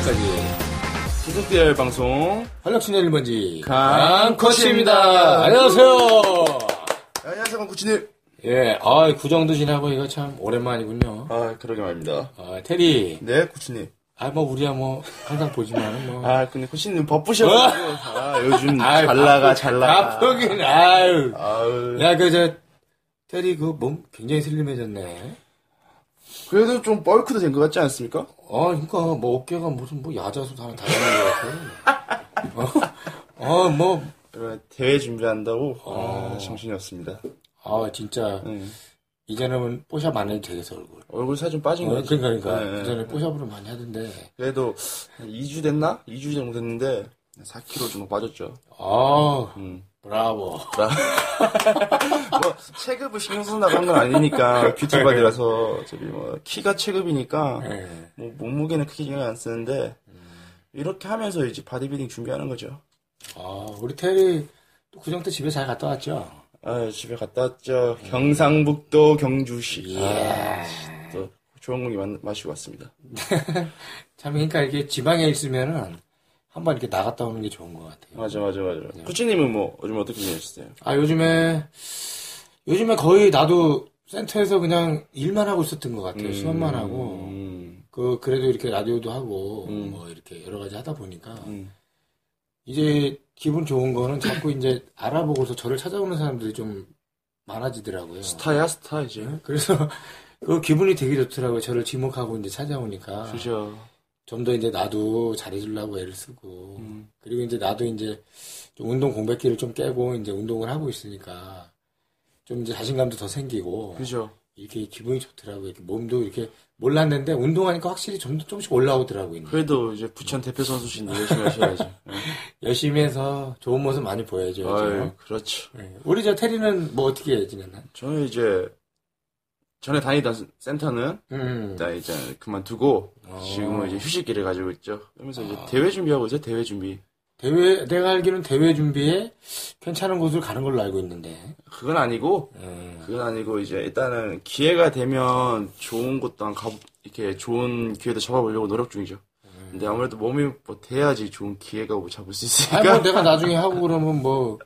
시간까지 계속될 방송 활력친절 1번지 강코치입니다. 안녕하세요. 안녕하세요 강코치님 예, 아, 구정도 지나고 이거 참 오랜만이군요. 아 그러게 말입니다 아, 테리. 네 코치님 아, 뭐, 우리야 뭐, 항상 보지만, 뭐. 아 근데 코치님 바쁘셔가지고 아 요즘 아이, 잘 나가 바쁘- 잘 나가 바쁘긴, 아유. 아유 야, 그, 저, 테리 그 몸 굉장히 슬림해졌네. 그래도 좀 벌크도 된 것 같지 않습니까? 어, 그니까, 뭐, 어깨가 무슨, 뭐, 야자수 다, 다양한 것 같아. 어, 어, 뭐, 어, 대회 준비한다고 어. 아, 정신이 없습니다 아, 진짜, 네. 이제는 뽀샵 안 해도 되겠어, 얼굴. 얼굴 살 좀 빠진 어, 거지 그러니까, 그러니까. 네. 그 전에 뽀샵으로 많이 하던데. 그래도 한 2주 됐나? 2주 정도 됐는데 4kg 정도 빠졌죠 아, 음. 브라보. 뭐 체급을 신경 써서 나간 건 아니니까 beauty body라서 저기 뭐 키가 체급이니까 예. 뭐 몸무게는 크게 신경 안 쓰는데 이렇게 하면서 이제 바디빌딩 준비하는 거죠. 아, 우리 테리, 또 구정 때 집에 잘 갔다 왔죠? 아 집에 갔다 왔죠. 경상북도 경주시. 예. 아, 또 좋은 공기 마, 마시고 왔습니다. 참, 그러니까 이게 지방에 있으면은, 한번 이렇게 나갔다 오는 게 좋은 것 같아요. 맞아 맞아 맞아. 네. 코치님은 뭐 요즘 어떻게 지내셨어요? 아, 요즘에, 요즘에 거의 나도 센터에서 그냥 일만 하고 있었던 것 같아요. 수업만 하고. 음, 그, 그래도 이렇게 라디오도 하고, 음. 뭐, 이렇게 여러 가지 하다 보니까, 음. 이제 기분 좋은 거는 자꾸 이제 알아보고서 저를 찾아오는 사람들이 좀 많아지더라고요. 스타야 스타 이제. 그래서 그 기분이 되게 좋더라고요. 저를 지목하고 이제 찾아오니까. 그죠. 좀 더 이제 나도 잘해주려고 애를 쓰고. 음. 그리고 이제 나도 이제 좀 운동 공백기를 좀 깨고 이제 운동을 하고 있으니까 좀 이제 자신감도 더 생기고. 그죠. 이렇게 기분이 좋더라고요. 이렇게 몸도 이렇게 몰랐는데 운동하니까 확실히 좀 조금씩 올라오더라고요. 그래도 이제 부천 대표 선수신데 열심히 하셔야죠. 네. 열심히 해서 좋은 모습 많이 보여야죠. 아유, 그렇죠. 네. 우리 저 테리는 뭐 어떻게 지냈나? 저는 이제 전에 다니던 센터는 음. 나 이제 그만두고 어. 지금은 이제 휴식기를 가지고 있죠. 그러면서 이제 아. 대회 준비하고 있어요. 대회 준비. 대회, 내가 알기로는 대회 준비에 괜찮은 곳을 가는 걸로 알고 있는데. 그건 아니고 음. 그건 아니고 이제 일단은 기회가 되면 좋은 곳도 한 가, 이렇게 좋은 기회도 잡아보려고 노력 중이죠. 근데 아무래도 몸이 뭐 돼야지 좋은 기회가 뭐 잡을 수 있으니까. 뭐 내가 나중에 하고 그러면 뭐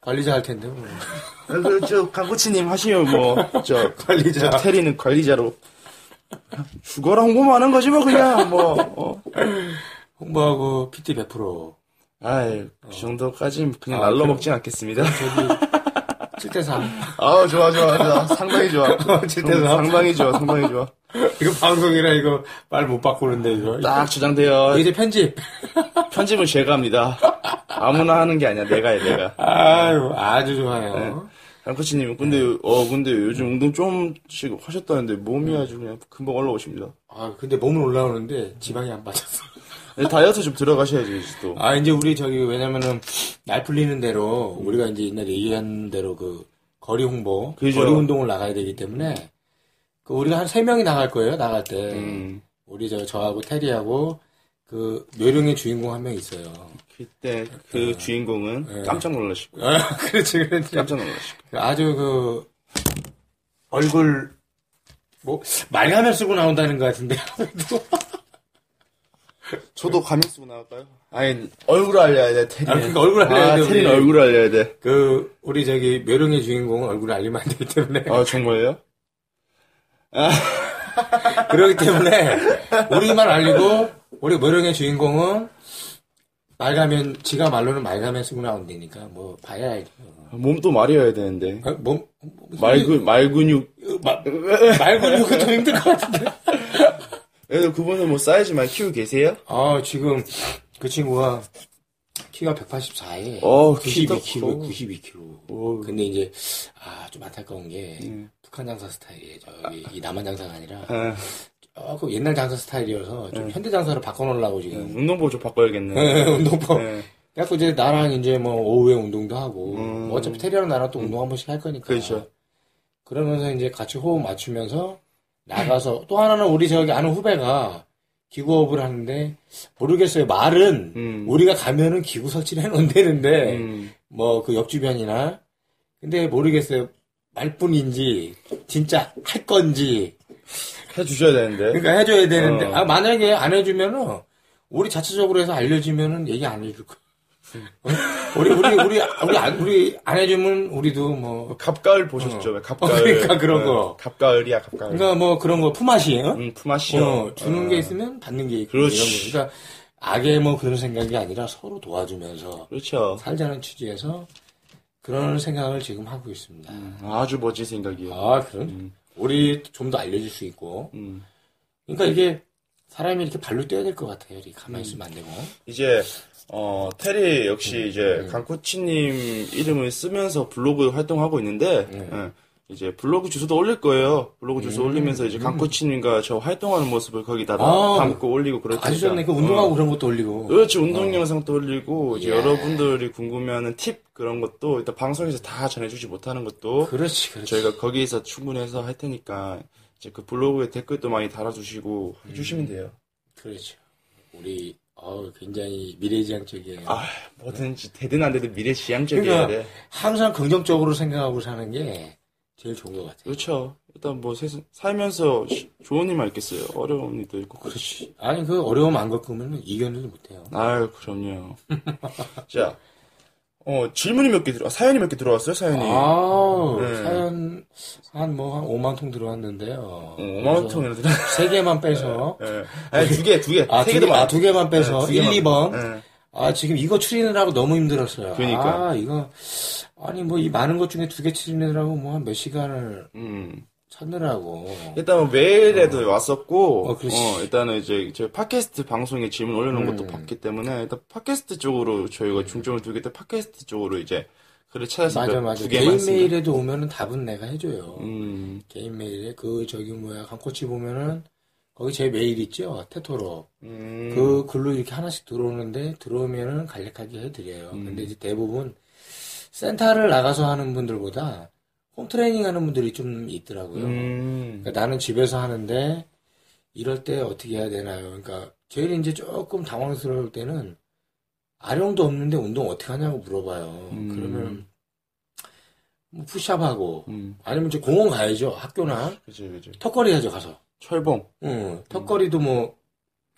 관리자 할 텐데, 뭐. 그래서 저 강코치님 하시면 뭐 저 관리자. 테리는 관리자로 죽어라 홍보만 하는 거지 뭐 그냥 뭐. 어. 홍보하고 PT 100%. 아이 그 정도까지 그냥 아, 날로 그럼- 먹진 않겠습니다. 저기, 7대3. 아우 좋아 좋아 좋아 상당히 좋아 진짜로? 상당히 좋아 상당히 좋아 이거 방송이라 이거 말 못 바꾸는데, 이거. 딱 저장돼요 이제 편집. 편집은 제가 합니다 아무나 하는 게 아니야 내가 해 내가 아유, 아주 좋아요. 양코치님 근데 어 근데 요즘 운동 좀씩 하셨다는데 몸이 아주 그냥 금방 올라오십니다 아, 근데 몸은 올라오는데 지방이 안 빠졌어. 다이어트 좀 들어가셔야지 이제 또 아, 이제 우리 저기, 왜냐면은, 날 풀리는 대로, 우리가 이제 옛날에 얘기한 대로 그, 거리 홍보, 그죠. 거리 운동을 나가야 되기 때문에, 그, 우리가 한 세명이 나갈 거예요, 나갈 때. 음, 우리 저, 저하고 테리하고, 그, 묘령의 주인공 한 명 있어요. 그때 그 주인공은 네. 깜짝 거예요 아, 그렇지, 그렇지. 깜짝 놀라실 거예요 아주 그, 얼굴, 뭐, 말가면 쓰고 나온다는 것 같은데. 저도 가면 쓰고 나갈까요? 아니 얼굴 알려야 돼 테리 아, 그러니까 얼굴 알려야 돼, 테리는 우리. 얼굴 알려야 돼 그, 우리 저기, 묘령의 주인공은 얼굴을 알리면 안 되기 때문에. 아, 정말요? 그렇기 때문에 우리만 알리고 우리 모령의 주인공은 말가면 지가 말로는 말가면 쓰고 나온다니까 뭐 봐야 알죠. 몸도 말이어야 되는데. 어, 몸 말근, 말근육. 마- 말근육은 좀 힘들 것 같은데. 그래도 그분은 뭐 사이즈만 키우고 계세요? 아 지금 그 친구가 키가 184에 어, 92kg, 키도 커. 92kg. 오. 근데 이제 아좀 안타까운 게 음. 북한 장사 스타일이에요. 저기 이 남한 장사가 아니라 아, 조금 옛날 장사 스타일이어서 좀 현대 장사로 바꿔놓으려고 지금 운동복 좀 바꿔야겠네. 운동법. 네. 그래갖고 이제 나랑 이제 뭐 오후에 운동도 하고 음. 뭐 어차피 테리랑 나랑 또 운동 한 번씩 할 거니까. 그렇죠. 그러면서 이제 같이 호흡 맞추면서 나가서 또 하나는 우리 저기 아는 후배가 기구업을 하는데 모르겠어요. 말은 음. 우리가 가면은 기구 설치를 해놓는다는데 음. 뭐그 옆 주변이나 근데 모르겠어요. 말뿐인지 진짜 할 건지 해주셔야 되는데. 그러니까 해줘야 되는데 어. 아 만약에 안 해주면은 우리 자체적으로 해서 알려주면은 얘기 안 해줄 거야. 어? 우리 우리 우리 우리 안 우리 안 해주면 우리도 뭐 갑가을 보셨죠? 어. 갑가을. 그러니까 그런 네, 거. 갑가을이야, 갑가을. 그러니까 뭐 그런 거 품앗이 어? 음, 품앗이요. 어, 주는 게 있으면 받는 게 있고 그렇지. 이런 거. 그러니까 악의 뭐 그런 생각이 아니라 서로 도와주면서 그렇죠. 살자는 취지에서 그런 생각을 지금 하고 있습니다. 아주 멋진 생각이에요. 아, 그럼 우리 좀 더 알려줄 수 있고. 음. 그러니까 이게 사람이 이렇게 발로 뛰어야 될 것 같아요. 이렇게 가만히 있으면 안 되고. 이제 어 테리 역시 음, 이제 강코치님 이름을 쓰면서 블로그 활동하고 있는데 네. 예, 이제 블로그 주소도 올릴 거예요. 블로그 주소 음, 올리면서 이제 강코치님과 저 활동하는 모습을 거기다가 아, 담고 올리고 그럴 아주 테니까. 좋네. 그 운동하고 어. 그런 것도 올리고. 그렇지 운동 영상도 올리고 이제 예. 여러분들이 궁금해하는 팁 그런 것도 일단 방송에서 다 전해주지 못하는 것도 그렇지, 그렇지. 저희가 거기에서 충분해서 할 테니까 이제 그 블로그에 댓글도 많이 달아주시고 음. 해주시면 돼요. 그렇죠. 우리, 어 굉장히 미래지향적이에요. 아 뭐든지 되든 안 되든 미래지향적이어야 그러니까 돼. 항상 긍정적으로 생각하고 사는 게 제일 좋은 것 같아요. 그렇죠. 일단 뭐 세상 살면서 시- 좋은 일만 있겠어요. 어려운 일도 있고. 그렇지. 아니, 그 어려움 안 겪으면 이겨내지 못해요. 아유 그럼요. 자, 어 질문이 몇 개 들어, 사연이 몇 개 들어왔어요. 사연이. 아, 네. 사연, 한 뭐, 한 5만 통 들어왔는데요. 어, 5만 통이나 들어. 세 개만 빼서. 예. 아니 두 개, 두 개. 아, 세두 개도 개, 아, 많아. 두 개만 빼서. 네, 두 1, 개만. 2번. 예. 아, 지금 이거 추리느라고 너무 힘들었어요. 그러니까. 아, 이거, 아니, 뭐, 이 많은 것 중에 두 개 추리느라고 뭐, 한 몇 시간을 음. 찾느라고. 일단 뭐 메일에도 왔었고, 어. 어, 일단은 이제 저희 팟캐스트 방송에 질문 올려놓은 것도 음. 봤기 때문에 일단 팟캐스트 쪽으로 저희가 중점을 두기 때문에 팟캐스트 쪽으로 이제 글을 찾아서 맞아, 몇- 맞아. 두 개만 개인. 메일에도 오면은 답은 내가 해줘요. 음, 개인 메일에 그, 저기, 뭐야, 강코치 보면은, 거기 제 메일 있죠? 테토로. 음, 그 글로 이렇게 하나씩 들어오는데 들어오면은 간략하게 해드려요. 음. 근데 이제 대부분 센터를 나가서 하는 분들보다 홈 트레이닝 하는 분들이 좀 있더라고요. 음, 그러니까 나는 집에서 하는데 이럴 때 어떻게 해야 되나요? 그러니까 제일 이제 조금 당황스러울 때는 아령도 없는데 운동 어떻게 하냐고 물어봐요. 음. 그러면 뭐 푸시업하고 음, 아니면 이제 공원 가야죠. 학교나 그지, 그지. 턱걸이 해야죠 가서. 철봉, 응, 턱걸이도 뭐,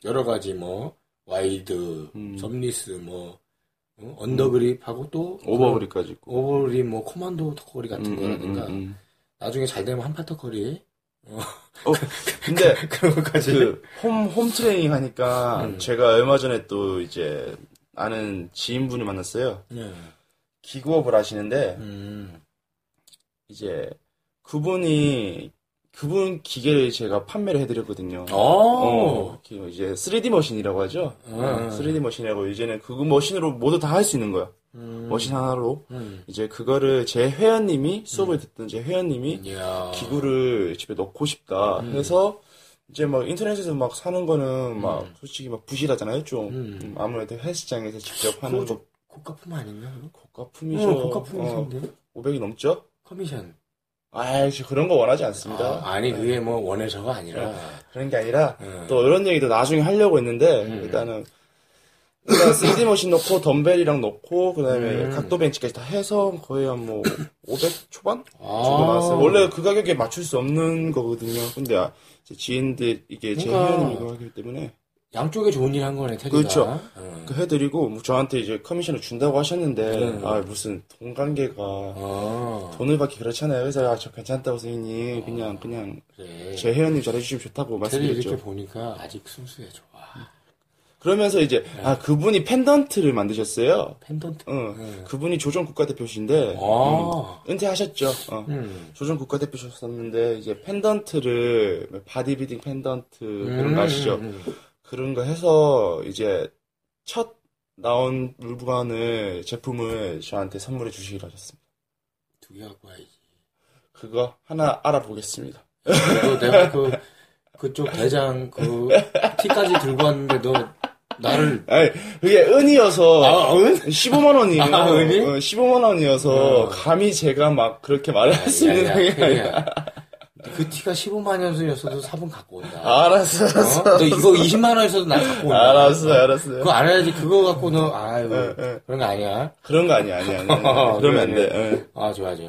여러 가지 뭐, wide, 음. 섭리스, 뭐, 어? under grip하고 또, 오버브리까지 있고. over grip, 뭐, 코만도 턱걸이 같은 음, 음, 거라든가, 음, 음. 나중에 잘 되면 한팔 턱걸이, 어, 근데 그런 것까지. 그 홈, 홈 트레이닝 하니까 음. 제가 얼마 전에 또 이제 아는 지인분을 만났어요. 네. 기구업을 하시는데 음, 이제 그분이 그분 기계를 제가 판매를 해드렸거든요. 어, 어, 기- 이제 3D 머신이라고 하죠. 음. 어, 3D 머신이라고 이제는 그 머신으로 모두 다 할 수 있는 거야. 음, 머신 하나로 음. 이제 그거를 제 회원님이 수업을 듣던 제 회원님이 이야. 기구를 집에 넣고 싶다 음. 해서 이제 막 인터넷에서 막 사는 거는 막 솔직히 막 부실하잖아요 좀 음. 음, 아무래도 헬스장에서 직접 하는 거좀 고가품 아닌가? 그거? 고가품이죠. 어, 고가품이신데? 500이 넘죠? 커미션. 아이씨 그런 거 원하지 않습니다. 아, 아니, 그게 뭐, 원해서가 아니라, 그런 게 아니라 음. 또 이런 얘기도 나중에 하려고 했는데 음. 일단은 일단 3D 머신 넣고 덤벨이랑 넣고 그다음에 음. 각도 벤치까지 다 해서 거의 한 뭐 500 초반 아. 정도 나왔어요. 원래 그 가격에 맞출 수 없는 거거든요. 근데 아, 제 지인들 이게 제 그러니까. 회원님이 이거 하기 때문에 양쪽에 좋은 일 한 거네, 테디가. 그렇죠. 어. 그 해드리고 뭐 저한테 이제 커미션을 준다고 하셨는데 음. 아 무슨 돈 관계가 어, 돈을 받기 그렇잖아요. 그래서 아, 저 괜찮다고 선생님 그냥 그냥 그래. 제 회원님 잘해주시면 좋다고 테디 이렇게 말씀드렸죠. 보니까 아직 순수해, 좋아. 그러면서 이제 네. 아 그분이 펜던트를 만드셨어요. 펜던트. 어, 네. 그분이 조정 국가대표신데 아. 음, 은퇴하셨죠. 어. 음. 조정 국가대표셨었는데 이제 펜던트를 뭐 바디빌딩 펜던트 그런 거 아시죠? 음, 그런 거 해서 이제 첫 나온 물건을 제품을 저한테 선물해 주시기로 하셨습니다. 두 개 갖고 와야지. 그거 하나 알아보겠습니다. 그리고 내가 그, 그쪽 대장 그, 티까지 들고 왔는데 너, 나를, 아니 그게 은이어서 아, 은? 15만 원이에요. 아, 은이? 어, 15만 원이어서 어. 감히 제가 막 그렇게 말을 할수 있는 상황이 아니야. 그 티가 15만 원이었어도 사본 갖고 온다. 알았어, 알았어. 어? 너 이거 20만 원이었어도 난 갖고 온다. 알았어, 알았어. 그거 알아야지. 그거 갖고 너, 아유, 예, 예. 그런 거 아니야. 그런 거 아니야, 아니야, 아니야. 그러면 안 돼. 예. 아, 좋아, 좋아.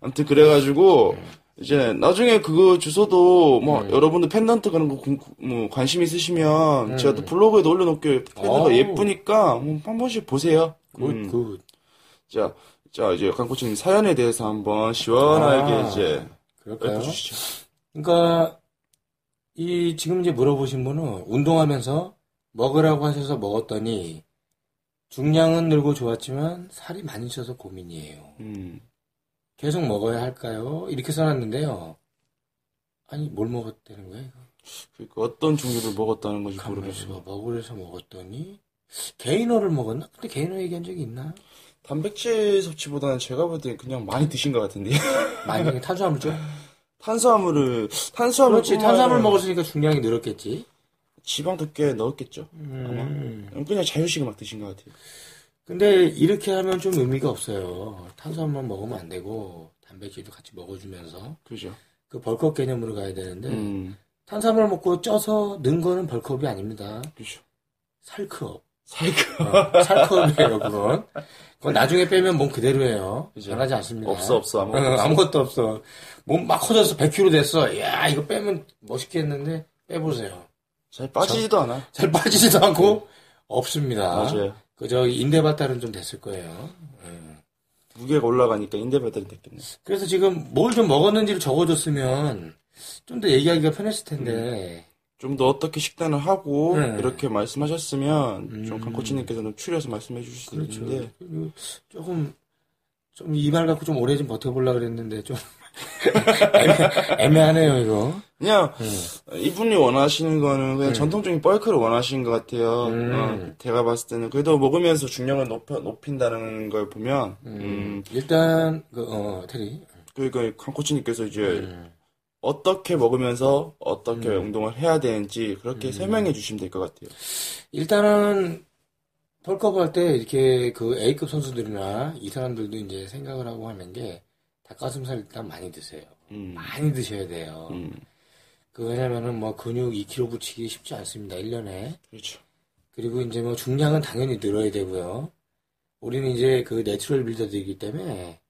아무튼 그래가지고 이제 나중에 그거 주소도 뭐 여러분들 펜던트 그런 거 공- 뭐 관심 있으시면 제가 또 블로그에도 올려놓을게요. 펜던트가 어우. 예쁘니까 뭐 한 번씩 보세요. good, 음. good. 자, 자 이제 강코치님 사연에 대해서 한번 시원하게 아, 이제 그럴까요? 읊어주시죠. 그러니까 이 지금 이제 물어보신 분은 운동하면서 먹으라고 하셔서 먹었더니 중량은 늘고 좋았지만 살이 많이 쪄서 고민이에요. 음, 계속 먹어야 할까요? 이렇게 써놨는데요. 아니 뭘 먹었다는 거야 이거? 그러니까 어떤 종류를 먹었다는 건지 가만있어 모르겠어요. 먹으래서 먹었더니 게이너를 먹었나? 근데 게이너 얘기한 적이 있나? 단백질 섭취보다는 제가 볼 때 그냥 많이 드신 것 같은데. 많이 탄수화물 좀? 탄수화물을 탄수화물 그렇지 탄수화물 먹었으니까 중량이 늘었겠지. 지방도 꽤 넣었겠죠. 음. 그냥 자유식을 막 드신 것 같아요. 근데 이렇게 하면 좀 의미가 없어요. 탄수화물만 먹으면 안 되고 단백질도 같이 먹어주면서 그죠? 그 벌크업 개념으로 가야 되는데 음, 탄수화물 먹고 쪄서 는 거는 벌크업이 아닙니다. 그죠. 살크업. 사이클 어, 살크업이에요, 그건. 그건 나중에 빼면 몸 그대로예요. 그죠. 변하지 않습니다. 없어, 없어, 아무것도 어, 없어. 아무것도 없어. 몸 막 커져서 100kg 됐어. 야 이거 빼면 멋있게 했는데 빼보세요. 잘 빠지지도 않아. 잘 빠지지도 않고 없습니다. 맞아요. 그저 인대 발달은 좀 됐을 거예요. 음. 무게가 올라가니까 인대 발달이 됐겠네. 그래서 지금 뭘 좀 먹었는지를 적어줬으면 좀 더 얘기하기가 편했을 텐데. 좀 더 어떻게 식단을 하고 네. 이렇게 말씀하셨으면 음. 좀 강코치님께서 좀 추려서 말씀해 주실 수 그렇죠. 있는데 조금 좀이말 갖고 좀 오래 좀 버텨보려고 그랬는데 좀 애매, 하네요 이거. 그냥 음. 이분이 원하시는 거는 그냥 전통적인 벌크를 원하시는 것 같아요. 음. 어, 제가 봤을 때는 그래도 먹으면서 중량을 높여, 높인다는 걸 보면 음, 일단 그 어, 테리. 그러니까 강 코치님께서 이제 음. 어떻게 먹으면서 어떻게 운동을 해야 되는지 그렇게 설명해 주시면 될 것 같아요. 일단은 펄컵 할 때 이렇게 그 A급 선수들이나 이 사람들도 이제 생각을 하고 하는 게 닭가슴살 일단 많이 드세요. 음, 많이 드셔야 돼요. 음, 그 왜냐면은 뭐 근육 2kg 붙이기 쉽지 않습니다. 1년에. 그렇죠. 그리고 이제 뭐 중량은 당연히 늘어야 되고요. 우리는 이제 그 natural builder들이기 때문에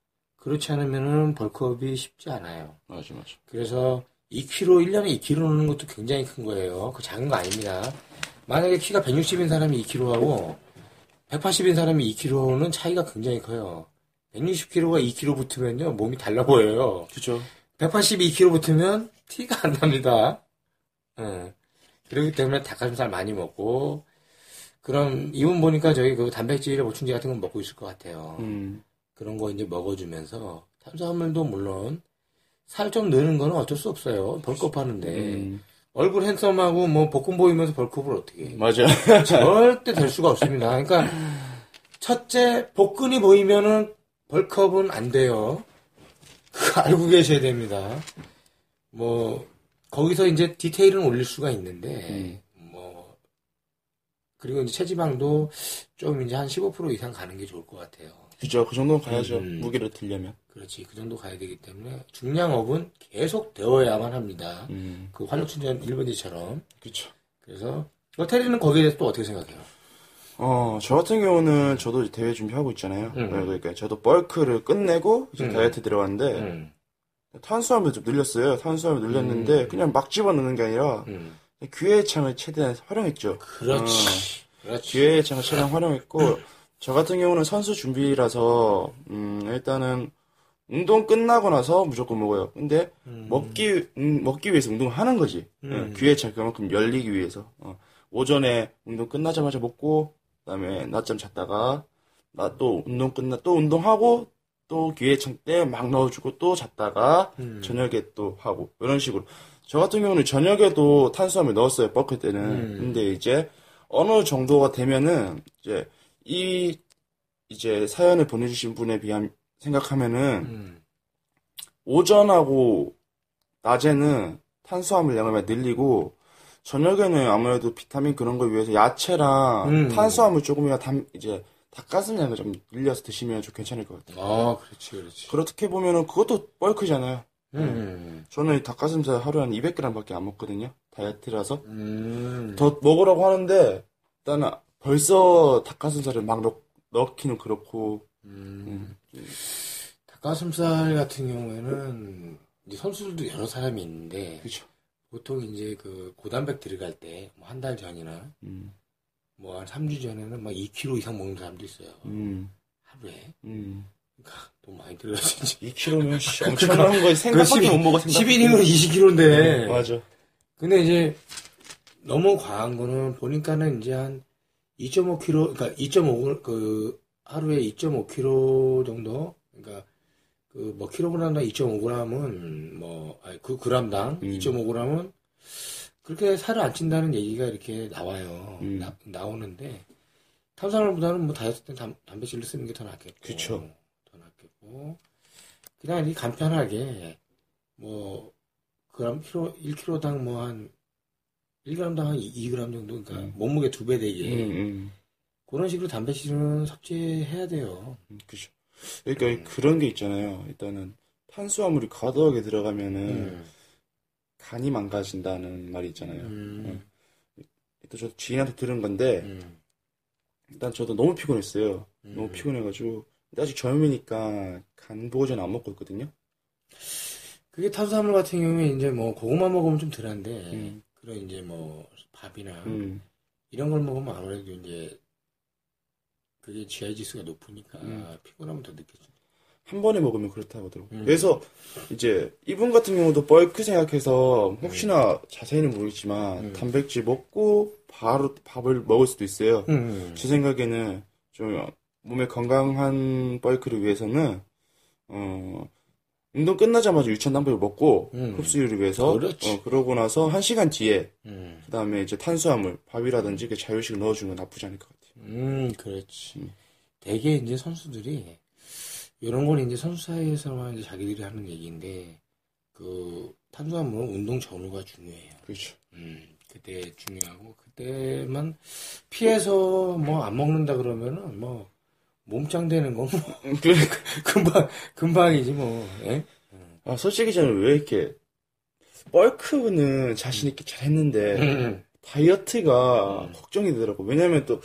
그렇지 않으면은 bulk up이 쉽지 않아요. 맞아, 맞아. 그래서 2kg, 1년에 2kg 넣는 것도 굉장히 큰 거예요. 그 작은 거 아닙니다. 만약에 키가 160인 사람이 2kg하고 180인 사람이 2kg는 차이가 굉장히 커요. 160kg가 2kg 붙으면요, 몸이 달라 보여요. 그죠. 180 2kg 붙으면 티가 안 납니다. 예. 그렇기 때문에 닭가슴살 많이 먹고, 그럼 이분 보니까 저희 그 단백질 보충제 같은 건 먹고 있을 것 같아요. 음, 그런 거 이제 먹어주면서 탄수화물도 물론 살 좀 느는 거는 어쩔 수 없어요. 벌크업 하는데 음, 얼굴 핸섬하고 뭐 복근 보이면서 벌크업을 어떻게 해? 맞아. 절대 될 수가 없습니다. 그러니까 첫째 복근이 보이면은 벌크업은 안 돼요. 그거 알고 계셔야 됩니다. 뭐 거기서 이제 디테일은 올릴 수가 있는데 뭐 그리고 이제 체지방도 좀 이제 한 15% 이상 가는 게 좋을 것 같아요. 그죠. 그 정도는 가야죠. 음. 무게를 들려면. 그렇지. 그 정도 가야 되기 때문에 중량업은 계속 되어야만 합니다. 음, 그 활력충전 1번지처럼. 그쵸. 그래서 어, 테리는 거기에 대해서 또 어떻게 생각해요? 어, 저 같은 경우는 저도 대회 준비하고 있잖아요. 음. 네, 그러니까 저도 벌크를 끝내고 이제 음. 다이어트 들어갔는데 음, 탄수화물 좀 늘렸어요. 탄수화물 늘렸는데 그냥 막 집어넣는 게 아니라 음. 기회의 창을 최대한 활용했죠. 그렇지. 어, 그렇지. 기회의 창을 최대한 활용했고 저 같은 경우는 선수 준비라서 음, 일단은 운동 끝나고 나서 무조건 먹어요. 근데 먹기 음, 먹기 위해서 운동을 하는 거지. 음. 어, 기회의 창 그만큼 열리기 위해서. 어, 오전에 운동 끝나자마자 먹고 그다음에 낮잠 잤다가 나 또 운동 끝나 또 운동하고 또 기회 창때 막 넣어주고 또 잤다가 음. 저녁에 또 하고 이런 식으로 저 같은 경우는 저녁에도 탄수화물 넣었어요 버크 때는 음. 근데 이제 어느 정도가 되면은 이제 이 이제 사연을 보내주신 분에 비한 생각하면은 음. 오전하고 낮에는 탄수화물 양을 늘리고 저녁에는 아무래도 비타민 그런 걸 위해서 야채랑 음. 탄수화물 조금이나 담 이제 닭가슴살을 좀 늘려서 드시면 좀 괜찮을 것 같아요. 아, 그렇지, 그렇지. 그렇게 보면은 그것도 벌크잖아요. 음. 저는 이 닭가슴살 하루에 한 200g밖에 안 먹거든요. 다이어트라서. 음. 더 먹으라고 하는데 일단은 벌써 닭가슴살을 막 넣, 넣기는 그렇고 음. 닭가슴살 같은 경우에는 이제 선수들도 여러 사람이 있는데 그렇죠. 보통 이제 그 고단백 들어갈 때뭐한달 전이나 음, 뭐한 3주 전에는 막 2kg 이상 먹는 사람도 있어요. 음, 하루에. 음. 그러니까 돈 많이 들어가지. 2kg면 씨, 엄청난 거 생각밖에 못 먹어. 생각. 12인이면 20kg인데. 맞아. 근데 이제 너무 과한 거는 보니까는 이제 한 2.5kg, 그러니까 2.5, 그 하루에 2.5kg 정도, 그러니까 그 뭐 킬로그램당 2.5g은 뭐, 아니 그 그람당 음. 2.5g은 그렇게 살을 안 찐다는 얘기가 이렇게 나와요. 음. 나, 나오는데 탄수화물보다는 뭐 다이어트 때 단, 단백질을 쓰는 게 더 낫겠고. 그쵸. 더 낫겠고. 그냥 이 간편하게 뭐 그람 킬로 1kg당 뭐 한 1g당 한 2g 정도 그러니까 음. 몸무게 두 배 되게 음, 음, 그런 식으로 단백 질은 섭취해야 돼요. 음, 그죠. 그러니까 그런 게 있잖아요. 일단은 탄수화물이 과도하게 들어가면은 음. 간이 망가진다는 말이 있잖아요. 음. 또 저도 지인한테 들은 건데 음. 일단 저도 너무 피곤했어요. 음. 너무 피곤해가지고 근데 아직 젊으니까 간 보고전 안 먹고 있거든요. 그게 탄수화물 같은 경우에 이제 뭐 고구마 먹으면 좀 덜한데 음. 그런 이제 뭐 밥이나 음, 이런 걸 먹으면 아무래도 이제 그게 GI 지수가 높으니까 음. 피곤하면 더 느껴져. 한 번에 먹으면 그렇다고 하더라고요. 음. 그래서 이제 이분 같은 경우도 벌크 생각해서 혹시나 자세히는 모르겠지만 음. 단백질 먹고 바로 밥을 먹을 수도 있어요. 음. 제 생각에는 좀 몸에 건강한 벌크를 위해서는 어 운동 끝나자마자 유찬 단백을 먹고 음. 흡수율을 위해서 그렇지. 어, 그러고 나서 한 시간 뒤에 음. 그다음에 이제 탄수화물 밥이라든지 그 자유식을 넣어주는 건 나쁘지 않을 것 같아요. 음, 그렇지. 음. 대개 이제 선수들이 이런 건 이제 선수 사이에서만 이제 자기들이 하는 얘기인데 그 탄수화물은 운동 전후가 중요해요. 그렇죠. 음, 그때 중요하고 그때만 피해서 뭐 안 먹는다 그러면은 뭐 몸짱 되는 건 뭐 금방 금방이지 뭐. 예? 아 솔직히 저는 왜 이렇게 벌크는 자신 있게 잘 했는데 음. 다이어트가 음. 걱정이 되더라고. 왜냐면 또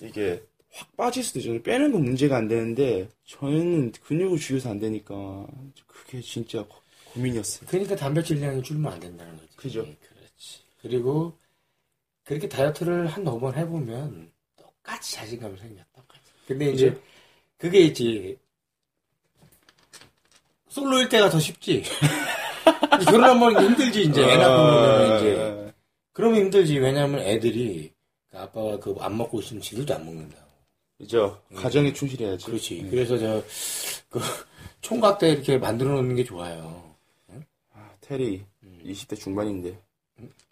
이게 확 빠질 수도 있잖아요. 빼는 건 문제가 안 되는데 저는 근육을 줄여서 안 되니까 그게 진짜 고, 고민이었어요. 그러니까 단백질량이 줄면 안 된다는 거지. 그죠. 그렇지. 그리고 그렇게 다이어트를 한두번 해보면 똑같이 자신감이. 똑같이. 근데 이제 그죠. 그게 있지. 솔로일 때가 더 쉽지. 결혼하면 힘들지 이제 애 낳고 이제 그러면 힘들지 왜냐하면 애들이 그 아빠가 그 안 먹고 있으면 지들도 안 먹는다. 그죠. 가정에 충실해야지. 음. 그렇지. 음. 그래서 저 그 총각 때 이렇게 만들어 놓는 게 좋아요. 아, 테리 음. 20대 중반인데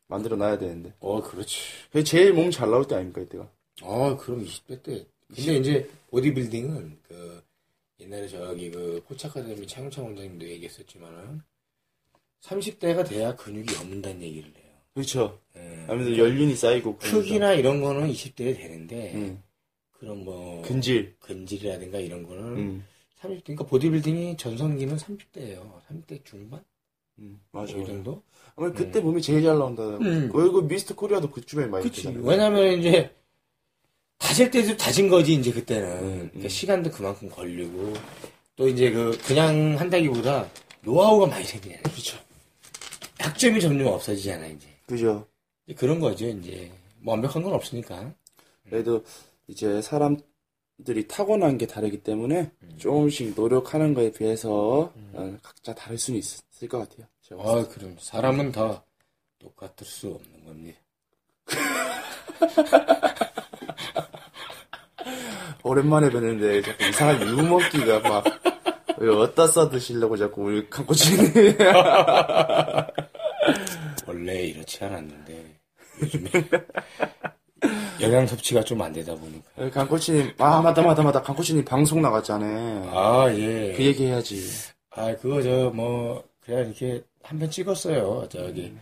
만들어 놔야 되는데. 어, 그렇지. 제일 몸 잘 나올 때 아닙니까 이때가? 어, 그럼 20대 때. 근데 이제 보디빌딩은 그 옛날에 저기 그 포차카데미 차용찬 원장님도 얘기했었지만은 30대가 돼야 근육이 없는다는 얘기를 해요. 그렇죠. 예. 아무래도 연륜이 쌓이고 그러니까. 크기나 이런 거는 20대에 되는데 음, 그런 뭐 근질. 근질이라든가 이런 거는 음, 30대 그러니까 보디빌딩이 전성기는 30대예요. 30대 중반 음, 맞아. 이 정도? 아마 그때 몸이 제일 잘 나온다. 음. 얼굴 미스터 코리아도 그쯤에 많이 그치. 왜냐면 이제 다질 때도 다진 거지 이제 그때는. 음, 그러니까 음. 시간도 그만큼 걸리고 또 이제 그 그냥 한다기보다 노하우가 많이 생기잖아요. 그렇죠. 약점이 점점 없어지잖아 이제. 그죠. 이제 그런 거죠 이제. 뭐 완벽한 건 없으니까. 그래도 이제 사람들이 타고난 게 다르기 때문에 음. 조금씩 노력하는 거에 비해서 어, 각자 다를 수는 있을 것 같아요. 아 그럼 사람은 다 똑같을 수 없는 겁니다. 때. 오랜만에 뵀는데 자꾸 이상한 유머기가 막왜 어디다 써 드시려고 자꾸 우리 강코치님 원래 이렇지 않았는데 요즘에 영양 섭취가 좀 안 되다 보니까. 강코치님 아 맞다 맞다 맞다 강코치님 방송 나갔잖아요. 아 예. 그 얘기 해야지. 아, 그거 저 뭐 그냥 이렇게 한 편 찍었어요. 저기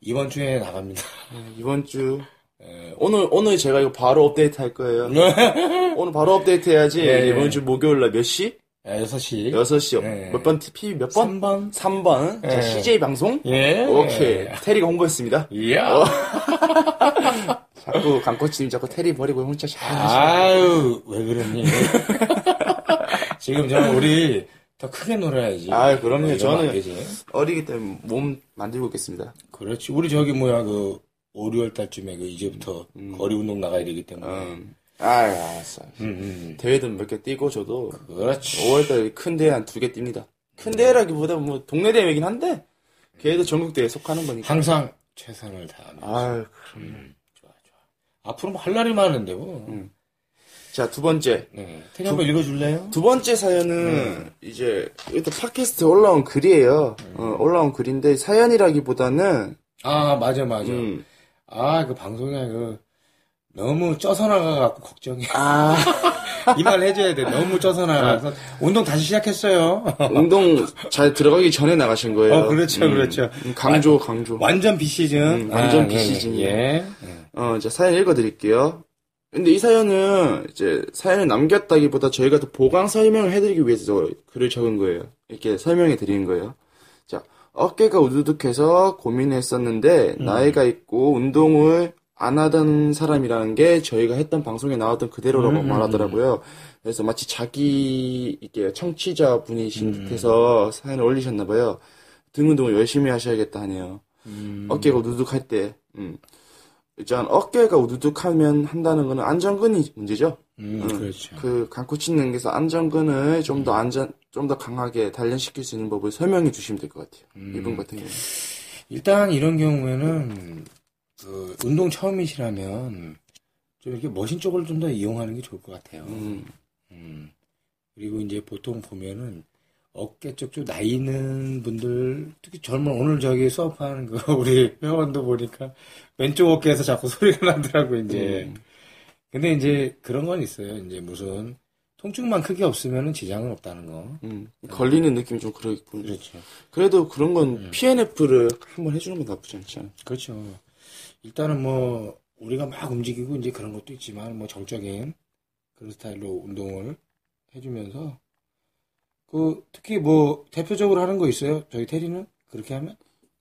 이번 주에 나갑니다. 네, 이번 주 예, 오늘 오늘 제가 이거 바로 업데이트 할 거예요. 오늘 바로 업데이트 해야지. 네. 이번 주 목요일 날 몇 시? 6시. 6시. 네. 몇번 TV 몇 번? 3번. 3번. 자, 네. CJ 방송. 예. 오케이. 테리가 홍보했습니다. 이야. 어. 자꾸 강코치님 자꾸 테리 버리고 혼자 잘. 아유, 왜 그러니? 지금 저 우리 더 크게 놀아야지. 아, 그럼요. 저는-. 어리기 때문에 몸 만들고 있겠습니다. 그렇지. 우리 저기 뭐야 그 5, 6월 달쯤에 그 이제부터 음. 거리 운동 나가야 되기 때문에. 음. 아, 알았어. 음, 음. 대회도 몇개 뛰고 저도 그렇지. 5월달에 큰 대회 한 두 개 뜁니다. 큰 대회라기보다 뭐 동네 대회이긴 한데 걔도 전국 대회에 속하는 거니까. 항상 최선을 다하면. 아, 음, 좋아, 좋아. 앞으로 뭐 할 날이 많은데 뭐. 음. 자, 두 번째. 네. 태리 한번 읽어 줄래요? 두 번째 사연은 이제 이것도 팟캐스트에 올라온 글이에요. 어, 올라온 글인데 사연이라기보다는 아, 맞아, 맞아. 음, 아, 그 방송에 그, 너무 쪄서 나가갖고 걱정이. 아, 이 말 해줘야 돼. 너무 쪄서 나가서. 운동 다시 시작했어요. 운동 잘 들어가기 전에 나가신 거예요. 어, 그렇죠, 그렇죠. 음, 강조, 강조. 완전 비시즌. 음, 완전 아, 비시즌이에요. 예. 어, 이제 사연 읽어드릴게요. 근데 이 사연은 이제 사연을 남겼다기보다 저희가 더 보강 설명을 해드리기 위해서 글을 적은 거예요. 이렇게 설명해 드리는 거예요. 자, 어깨가 우두둑해서 고민했었는데 나이가 있고 운동을 안 하던 사람이라는 게 저희가 했던 방송에 나왔던 그대로라고 말하더라고요. 그래서 마치 자기 이게 청취자 분이신 듯해서 사연을 올리셨나 봐요. 등 운동을 열심히 하셔야겠다 하네요. 어깨가 우두둑할 때, 음. 일단 어깨가 우두둑하면 한다는 거는 안전근이 문제죠. 음, 음, 그렇죠. 그 강코치 능에서 안전근을 좀 더 안전, 좀 더 강하게 단련시킬 수 있는 법을 설명해 주시면 될 것 같아요. 음. 이분 같은 경우. 일단 이런 경우에는 그 운동 처음이시라면 좀 이렇게 머신 쪽을 좀 더 이용하는 게 좋을 것 같아요. 음, 음. 그리고 이제 보통 보면은 어깨 쪽 좀 나이 있는 분들 특히 젊은 오늘 저기 수업하는 그 우리 회원도 보니까 왼쪽 어깨에서 자꾸 소리가 나더라고 이제. 음. 근데 이제 그런 건 있어요. 이제 무슨 통증만 크게 없으면은 지장은 없다는 거. 음. 걸리는 느낌이 좀 그러겠군. 그렇죠. 그래도 그런 건 음. PNF를 한번 해주는 건 나쁘지 않잖아요. 그렇죠. 일단은 뭐 우리가 막 움직이고 이제 그런 것도 있지만 뭐 정적인 그런 스타일로 운동을 해주면서 그 특히 뭐 대표적으로 하는 거 있어요? 저희 테디는 그렇게 하면?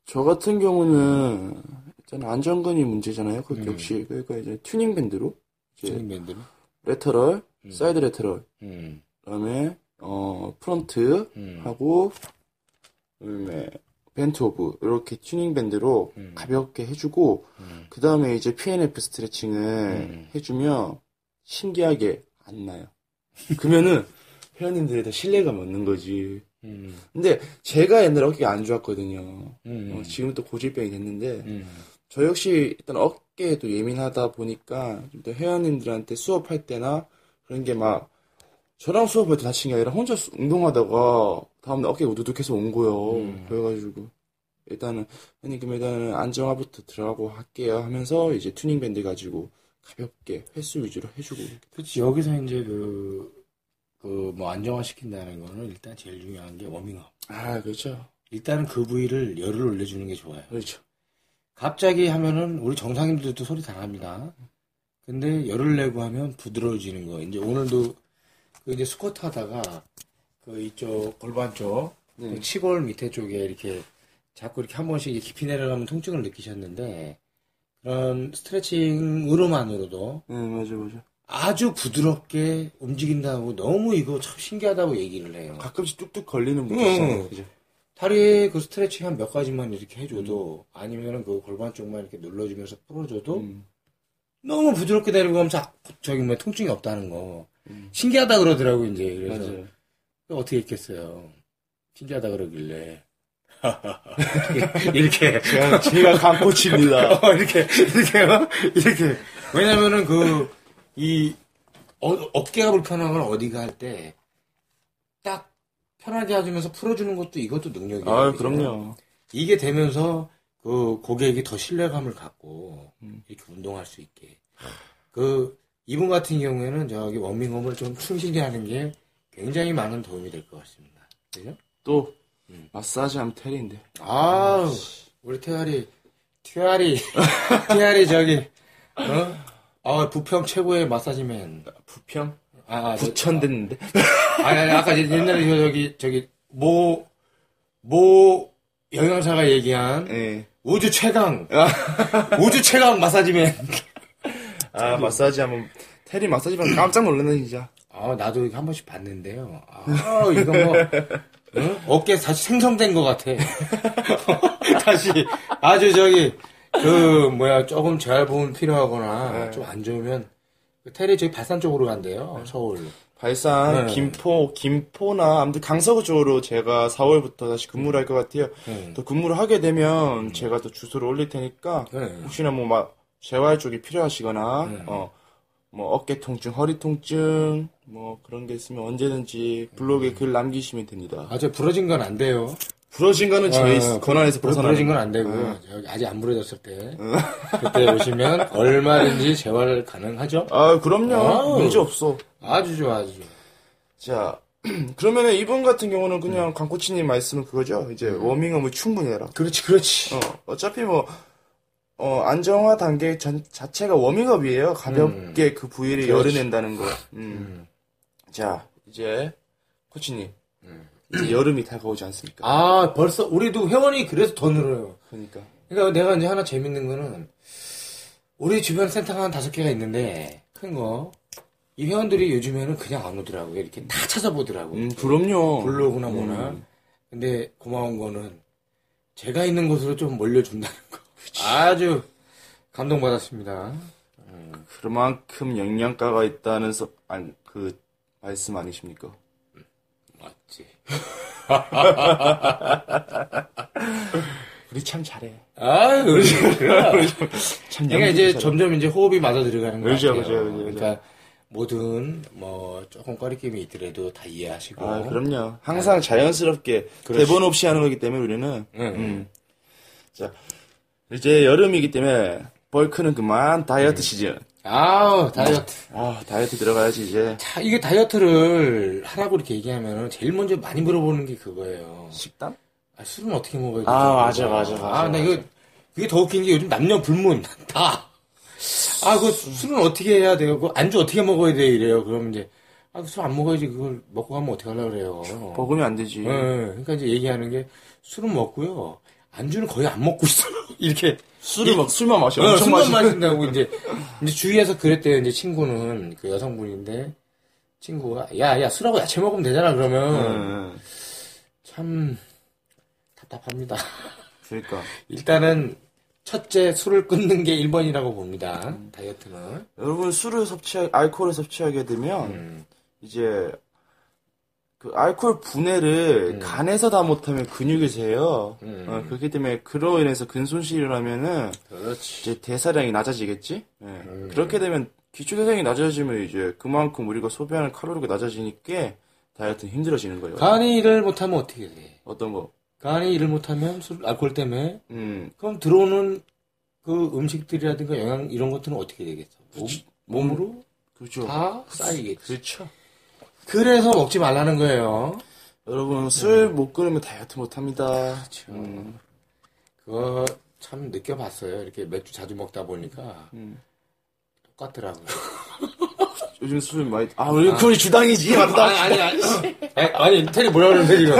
저 같은 경우는 일단 안전근이 문제잖아요. 그 음. 역시 그러니까 이제 tubing band로 이제 tubing band로. lateral, 음. side lateral, 음, 그다음에 어 front 음, 하고 그다음에 bent over 이렇게 tubing band로 음. 가볍게 해주고 음, 그 다음에 이제 PNF 스트레칭을 음. 해주면 신기하게 안 나요. 그러면은 회원님들에 더 신뢰감 얻는 거지. 음, 근데 제가 옛날에 어깨가 안 좋았거든요. 음, 어, 지금 또 고질병이 됐는데 음, 저 역시 일단 어깨에도 예민하다 보니까 좀더 회원님들한테 수업할 때나 그런 게 막 저랑 수업할 때 다친 게 아니라 혼자 수- 운동하다가 다음날 어깨가 우두둑해서 온 거예요. 음. 그래가지고 일단은 아니 그럼 일단은 안정화부터 들어가고 할게요 하면서 이제 tubing band 가지고 가볍게 횟수 위주로 해주고 그렇지 여기서 이제 그 그 뭐 안정화 시킨다는 거는 일단 제일 중요한 게 워밍업. 아 그렇죠 일단은 그 부위를 열을 올려주는 게 좋아요. 그렇죠 갑자기 하면은 우리 정상인들도 소리 다 납니다. 근데 열을 내고 하면 부드러워지는 거. 이제 오늘도 그 이제 스쿼트 하다가 그 이쪽 골반 쪽, 네. 그 치골 밑에 쪽에 이렇게 자꾸 이렇게 한 번씩 깊이 내려가면 통증을 느끼셨는데 그런 스트레칭으로만으로도 네 맞아 맞아 아주 부드럽게 움직인다고 너무 이거 참 신기하다고 얘기를 해요. 가끔씩 뚝뚝 걸리는 분도 음. 있잖아요 그죠 다리에 그 스트레칭 한 몇 가지만 이렇게 해줘도 아니면은 그 골반 쪽만 이렇게 눌러주면서 풀어줘도 음. 너무 부드럽게 내려가면서 아, 저기 뭐 통증이 없다는 거 신기하다 그러더라고 이제 그래서 맞아요 어떻게 했겠어요 신기하다 그러길래 이렇게 제가, 제가 강코치입니다 어, 이렇게 이렇게 어? 이렇게 왜냐면은 그 이 어깨가 불편한 건 어디가 할 때 딱 편하게 해주면서 풀어주는 것도 이것도 능력이에요. 아? 그럼요 이게 되면서 그 고객이 더 신뢰감을 갖고 음. 이렇게 운동할 수 있게. 그 이분 같은 경우에는 저기 워밍업을 좀 충실히 하는 게 굉장히 많은 도움이 될 것 같습니다. 그죠? 또 음. 마사지 하면 테리인데 아, 우리 태아리, 태아리, 태아리 저기, 어? 아, 부평 최고의 마사지맨. 부평 아, 아, 저- 부천 됐는데 아니, 아니, 아까 옛날에 저 저기, 저기, 모, 모 영양사가 얘기한 예. 우주 최강, 우주 최강 마사지맨. 아 마사지 하면 테리 마사지 받으면 깜짝 놀랐네 진짜 아, 나도 이거 한 번씩 봤는데요. 아, 이거 뭐, 응? 어깨 다시 생성된 것 같아. 다시, 아주 저기, 그, 뭐야, 조금 재활보험 필요하거나, 좀안 좋으면, 그 테레 저기 발산 쪽으로 간대요, 서울. 발산, 네. 김포, 김포나 아무튼 강서구 쪽으로 제가 4월부터 다시 근무를 할 것 같아요. 네. 또 근무를 하게 되면 제가 또 주소를 올릴 테니까 네. 혹시나 뭐 막 재활 쪽이 필요하시거나 네. 어 뭐 어깨 통증, 허리 통증 뭐 그런 게 있으면 언제든지 블로그에 글 남기시면 됩니다. 아, 저 부러진 건 안 돼요. 부러진 거는 제 어, 권한에서 부- 벗어나는 부러진 건 안 되고요. 저기 아직 안 부러졌을 때. 그때 오시면 얼마든지 재활 가능하죠? 아, 그럼요. 아우. 문제 없어. 아주 좋아, 아주 좋아. 자, 그러면은 이분 같은 경우는 그냥 강코치님 말씀은 그거죠. 이제 워밍업을 충분히 해라. 그렇지, 그렇지. 어, 어차피 뭐, 어, 안정화 단계 전, 자체가 워밍업이에요. 가볍게 그 부위를 음. 그렇지. 열어낸다는 거. 음. 자, 이제, 코치님. 이제 여름이 다가오지 않습니까? 음. 아, 벌써 우리도 회원이 그래서 더 늘어요. 그러니까. 그러니까 내가 이제 하나 재밌는 거는 우리 주변 센터가 한 다섯 개가 있는데 큰 거. 이 회원들이 요즘에는 그냥 안 오더라고요. 이렇게 다 찾아보더라고. 음, 그럼요. 블로그나 뭐나. 음. 근데 고마운 거는 제가 있는 곳으로 좀 몰려준다는 거. 아주 감동받았습니다. 그만큼 영양가가 있다는 서, 안, 그, 말씀 아니십니까? 맞지. 우리 참 잘해. 아유, 그래. 참 그러니까 이제 잘해. 점점 이제 호흡이 맞아 들어가는 거 그죠, 같아요. 그죠, 그죠, 그죠. 그러니까 뭐든 뭐 조금 꺼리낌이 있더라도 다 이해하시고. 아, 그럼요. 항상 자연스럽게 그렇지. 대본 없이 하는 거기 때문에 우리는. 응. 음. 자, 이제 여름이기 때문에 벌크는 그만 다이어트 시즌. 아우 다이어트. 아, 다이어트 들어가야지 이제. 자, 이게 다이어트를 하라고 이렇게 얘기하면 제일 먼저 많이 물어보는 게 그거예요. 식단? 아, 술은 어떻게 먹어야 되지? 아, 맞아, 맞아, 맞아, 아, 나. 이거 그게 더 웃긴 게 요즘 남녀 불문 다. 아, 그 술은 어떻게 해야 돼요? 그 안주 어떻게 먹어야 돼? 이래요. 그러면 이제 아, 술 안 먹어야지. 그걸 먹고 가면 어떻게 하려고 그래요. 먹으면 안 되지. 예, 그러니까 이제 얘기하는 게 술은 먹고요. 안주는 거의 안 먹고 있어요. 이렇게 술을 막, 술만 마셔. 어, 엄청 술만 마시 마신 다고 이제 이제 주위에서 그랬대요. 이제 친구는 그 여성분인데 친구가 야, 야 술하고 야채 먹으면 되잖아. 그러면 응. 참 답답합니다. 그러니까. 일단은 첫째 술을 끊는 게 1번이라고 봅니다. 다이어트는. 여러분 술을 섭취하, 알코올을 섭취하게 되면, 음. 이제, 그 알코올 분해를 간에서 다 못하면 근육에서 해요. 음. 어, 그렇기 때문에 그로 인해서 근손실을 일어나면은 그렇지. 이제 대사량이 낮아지겠지? 예. 음. 그렇게 되면 기초 대사량이 낮아지면 이제 그만큼 우리가 소비하는 칼로리가 낮아지니까 다이어트는 힘들어지는 거예요. 간이 일을 못하면 어떻게 돼? 어떤 거? 간이 일을 못하면 술, 알코올 때문에 음, 그럼 들어오는 그 음식들이라든가 영양 이런 것들은 어떻게 되겠어? 몸, 몸으로 그렇죠. 다 쌓이겠지. 그렇죠. 그래서 먹지 말라는 거예요. 여러분 술못 끊으면 다이어트 못 합니다. 네. 그렇죠. 음, 그거 참 느껴봤어요. 이렇게 맥주 자주 먹다 보니까 음. 똑같더라고요. 요즘 술 많이 아 우리 그걸 주당이지 맞다. 아니, 아니, 아니. 아니, 테리 뭐라 그러는데, 지금.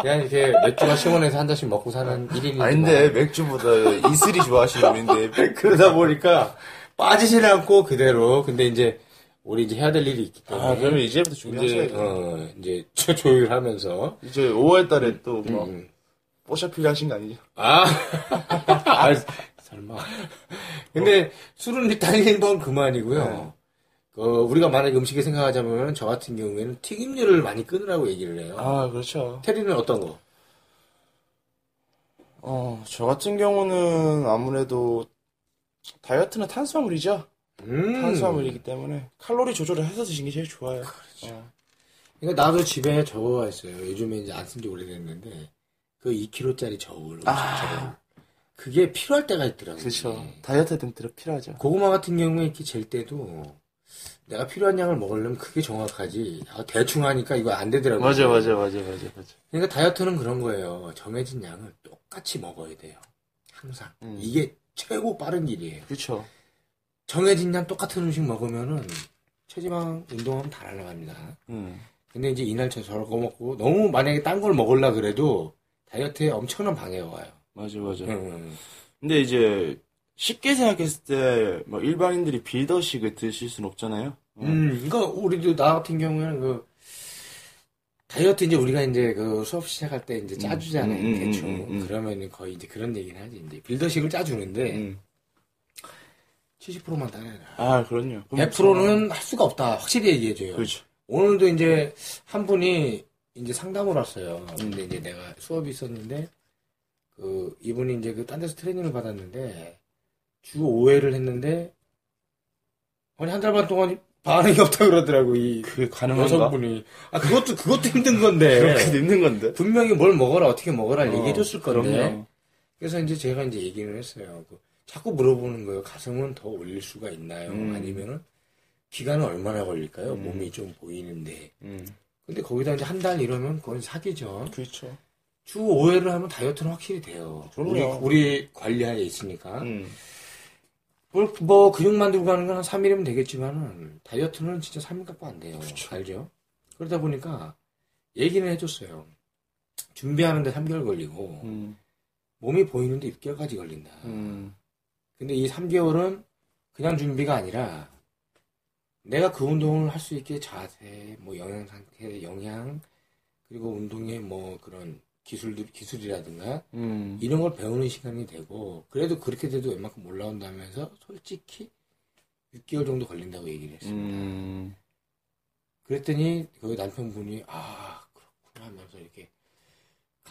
그냥 이렇게 맥주가 시원해서 한 잔씩 먹고 사는 1인이. 아닌데 맥주보다 이슬이 좋아하시는 분인데 그러다 보니까 빠지진 않고 그대로. 근데 이제, 우리 이제 해야 될 일이 있기 때문에. 아 그러면 이제부터 이제, 준비하셔야죠. 어, 이제 조- 조율하면서. 이제 5월 달에 또뭐 음. 뽀샤 필요하신 거 아니죠? 아, 아, 설마. 근데 술은 일단 1번 그만이고요. 그 우리가 만약에 음식을 생각하자면 저 같은 경우에는 튀김류를 많이 끊으라고 얘기를 해요. 아 그렇죠. 테리는 어떤 거? 어, 저 같은 경우는 아무래도 다이어트는 탄수화물이죠. 음. 탄수화물이기 때문에 칼로리 조절을 해서 드시는 게 제일 좋아요. 어. 그러니까 나도 집에 저거가 있어요. 요즘에 이제 안 쓴 지 오래됐는데 그 2kg짜리 저울, 저울. 그게 필요할 때가 있더라고요. 그렇죠. 다이어트 등 들어 필요하죠. 고구마 같은 경우에 이렇게 젤 때도 내가 필요한 양을 먹으려면 그게 정확하지. 아, 대충 하니까 이거 안 되더라고요. 맞아, 맞아, 맞아, 맞아, 맞아. 그러니까 다이어트는 그런 거예요. 정해진 양을 똑같이 먹어야 돼요. 항상. 음. 이게 최고 빠른 길이에요. 그렇죠. 정해진 양 똑같은 음식 먹으면은 체지방 운동하면 다 날아갑니다. 음. 근데 이제 이날 저 저거 먹고 너무 만약에 딴 걸 먹으려 그래도 다이어트에 엄청난 방해가 와요. 맞아, 맞아. 음. 근데 이제 쉽게 생각했을 때, 뭐 일반인들이 빌더식을 드실 순 없잖아요. 음, 이거 우리도 나 같은 경우에는 그 다이어트 이제 우리가 이제 그 수업 시작할 때 이제 짜주잖아요 음, 음, 대충 음, 음, 음. 그러면 거의 이제 그런 얘기를 하지 이제 빌더식을 짜주는데 음. 70%만 따내라 아, 그럼요. 100%는 할 수가 없다 확실히 얘기해줘요 그렇죠. 오늘도 이제 한 분이 이제 상담을 왔어요 근데 이제 내가 수업이 있었는데 그 이분이 이제 그 딴 데서 트레이닝을 받았는데 주 5회를 했는데 아니 한 달 반 동안 반응이 없다 그러더라고 이 그게 가능한가? 여성분이 아 그것도 그것도 힘든 건데 그렇게 늦는 건데. 분명히 뭘 먹어라 어떻게 먹어라 어, 얘기해줬을 건데 그럼요. 그래서 이제 제가 이제 얘기를 했어요 그 자꾸 물어보는 거예요 가슴은 더 올릴 수가 있나요 음. 아니면은 기간은 얼마나 걸릴까요 음. 몸이 좀 보이는데 음. 근데 거기다 이제 한 달 이러면 그건 사기죠 그렇죠. 주 5회를 하면 다이어트는 확실히 돼요 우리. 우리 관리하에 있으니까 음. 뭐, 뭐 근육 만들고 가는 건 한 3일이면 되겠지만은 다이어트는 진짜 3일 갖고 안 돼요. 알죠? 그러다 보니까 얘기는 해줬어요. 준비하는데 3개월 걸리고 음. 몸이 보이는데 6개월까지 걸린다. 음. 근데 이 3개월은 그냥 준비가 아니라 내가 그 운동을 할 수 있게 자세, 뭐 영양 상태, 영양 그리고 운동의 뭐 그런 기술들 기술이라든가 음. 이런 걸 배우는 시간이 되고 그래도 그렇게 돼도 웬만큼 올라온다면서 솔직히 6개월 정도 걸린다고 얘기를 했습니다. 음. 그랬더니 그 남편분이 아 그렇구나 하면서 이렇게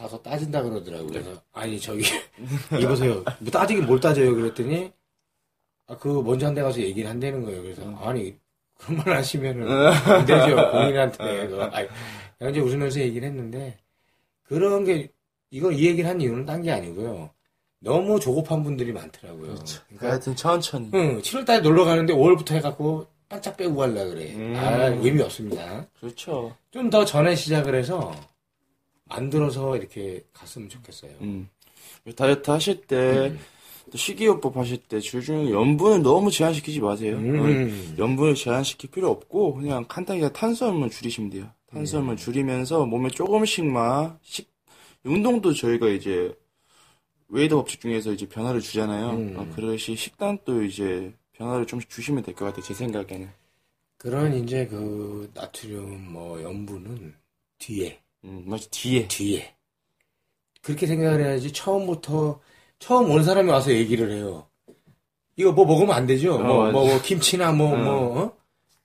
가서 따진다 그러더라고요. 그래서 아니 저기 이보세요. 뭐 따지긴 뭘 따져요? 그랬더니 아 그 먼저 한 데 가서 얘기를 한다는 거예요. 그래서 아니 그런 말 하시면은 안 되죠 본인한테. 그거. 아니, 이제 웃으면서 얘기를 했는데 그런 게 이걸 이 얘기를 한 이유는 딴 게 아니고요. 너무 조급한 분들이 많더라고요. 그러니까 하여튼 천천히. 응, 7월달에 놀러 가는데 5월부터 해갖고 반짝 빼고 갈라 그래. 음. 아, 의미 없습니다. 그렇죠. 좀 더 전에 시작을 해서 만들어서 이렇게 갔으면 좋겠어요. 음. 다이어트 하실 때, 음. 또 식이요법 하실 때, 주중에 염분을 너무 제한시키지 마세요. 음. 어, 염분을 제한시킬 필요 없고, 그냥 간단하게 탄수화물 줄이시면 돼요. 음. 탄수화물 줄이면서 몸에 조금씩만, 식, 운동도 저희가 이제, Weider 법칙 중에서 이제 변화를 주잖아요. 음. 어, 그렇듯이 식단도 이제, 변화를 좀씩 주시면 될 것 같아요, 제 생각에는. 그런 이제 그 나트륨 뭐 염분은 뒤에 음, 마치 뒤에. 뒤에 그렇게 생각을 해야지 처음부터 처음 온 사람이 와서 얘기를 해요. 이거 뭐 먹으면 안 되죠. 뭐, 맞아. 뭐, 뭐 김치나 뭐, 어. 뭐, 어?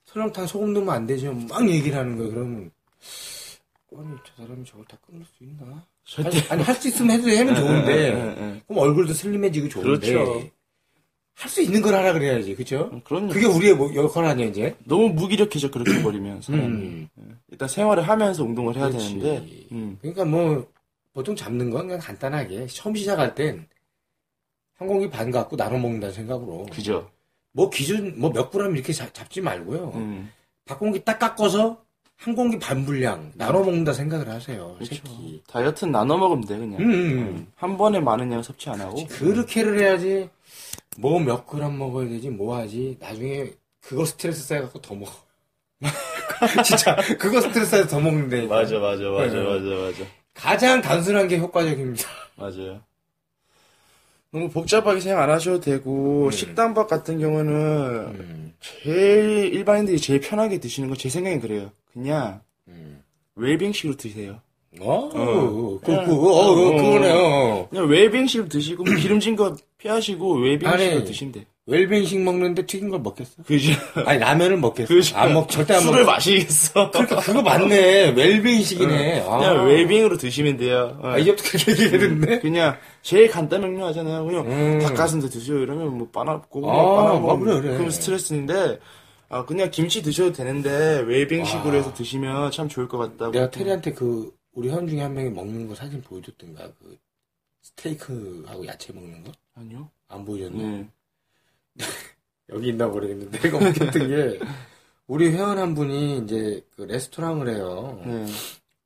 설렁탕 소금 넣으면 안 되죠. 막 얘기를 하는 거예요. 그러면, 아니, 저 사람이 저걸 다 끊을 수 있나? 절대. 아니, 할수 있으면 해도 하면 좋은데, 예, 예, 예. 그럼 얼굴도 슬림해지고 좋은데, 그렇죠. 할 수 있는 걸 하라 그래야지. 그죠? 음, 그럼요. 그게 우리의 뭐 역할 아니야, 이제? 너무 무기력해져, 그렇게 버리면, 사람이. 음. 일단 생활을 하면서 운동을 해야 그렇지. 되는데, 음, 그러니까 뭐, 보통 잡는 건 그냥 간단하게, 처음 시작할 땐, 한 공기 반 갖고 나눠 먹는다는 생각으로. 그죠. 뭐 기준, 뭐 몇 그램 이렇게 잡, 지 말고요. 음, 밥 공기 딱 깎아서 한 공기 반 분량 나눠 먹는다 생각을 하세요. 그렇죠. 새끼. 다이어트는 나눠 먹으면 돼, 그냥. 음, 음. 음, 한 번에 많은 양 섭취 안 하고. 그렇게를 해야지. 뭐 몇 그램 먹어야 되지, 뭐 하지. 나중에 그거 스트레스 쌓여갖고 더 먹어. 진짜, 그거 스트레스 쌓여서 더 먹는데. 맞아, 맞아, 맞아, 네. 맞아, 맞아. 가장 단순한 게 효과적입니다. 맞아요. 너무 복잡하게 생각 안 하셔도 되고, 식단법 같은 경우는, 음, 제일, 일반인들이 제일 편하게 드시는 건 제 생각엔 그래요. 그냥, 음. 웰빙식으로 드세요. 어, 어. 그, 그, 어, 어, 그거네요. 그냥 웰빙식으로 드시고, 뭐 기름진 거 피하시고, 웰빙식으로 아니. 드시면 돼. 웰빙식 먹는데 튀긴 걸 먹겠어? 그죠? 아니, 라면을 먹겠어? 그죠. 안 먹, 절대 안 먹. 술을 마시겠어. 그러니까 그거 맞네. 웰빙식이네. 아. 그냥 웰빙으로 드시면 돼요. 어. 아, 이제부터 그렇게 얘기했는데? 그냥 제일 간단 명료 하잖아요. 그냥 음. 닭가슴살 드세요 이러면 뭐 빠나 고구마 아, 빠나 먹으면 그래, 그래. 그럼 스트레스인데 아 그냥 김치 드셔도 되는데 웰빙식으로 와. 해서 드시면 참 좋을 것 같다고. 내가 테리한테 그, 우리 현 중에 한 명이 먹는 거 사진 보여줬던가. 그, 스테이크하고 야채 먹는 거? 아니요. 안 보여줬네. 네. 여기 있나 모르겠는데. 내가 웃겼던 게, 우리 회원 한 분이 이제 그 레스토랑을 해요. 네.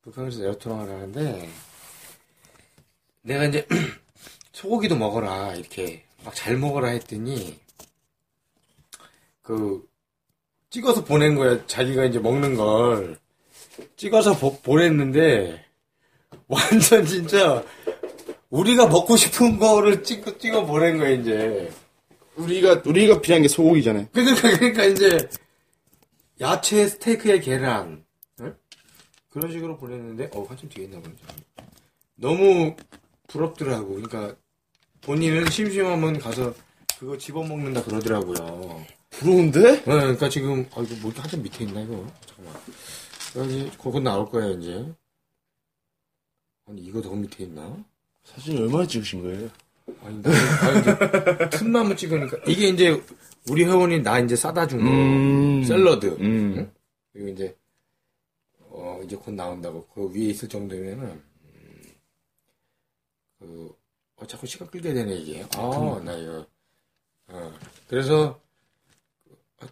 부평에서 레스토랑을 하는데, 내가 이제, 소고기도 먹어라, 이렇게, 막 잘 먹어라 했더니, 그, 찍어서 보낸 거야. 자기가 이제 먹는 걸. 찍어서 보, 보냈는데, 완전 진짜, 우리가 먹고 싶은 거를 찍어, 찍어 보낸 거야, 이제. 우리가 우리가 필요한 게 소고기잖아요. 그러니까, 그러니까 이제, 야채 스테이크에 계란 네? 그런 식으로 보냈는데 어 한참 뒤에 있나 보네. 너무 부럽더라고. 그러니까 본인은 심심하면 가서 그거 집어 먹는다 그러더라고요. 부러운데? 네, 그러니까 지금 아 이거 뭐 한참 밑에 있나 이거 잠깐만. 여기 그거 나올 거야 이제. 아니 이거 더 밑에 있나? 사진 얼마나 찍으신 거예요? 아니, 아니 이제 틈나무 찍으니까 이게 이제 우리 회원이 나 이제 싸다 준 거. 음. 샐러드. 음. 응? 그리고 이제 어 이제 곧 나온다고 그 위에 있을 정도면은 음, 그 어, 자꾸 시간 끌게 되네 이게. 아, 나 이거. 어 그래서 아,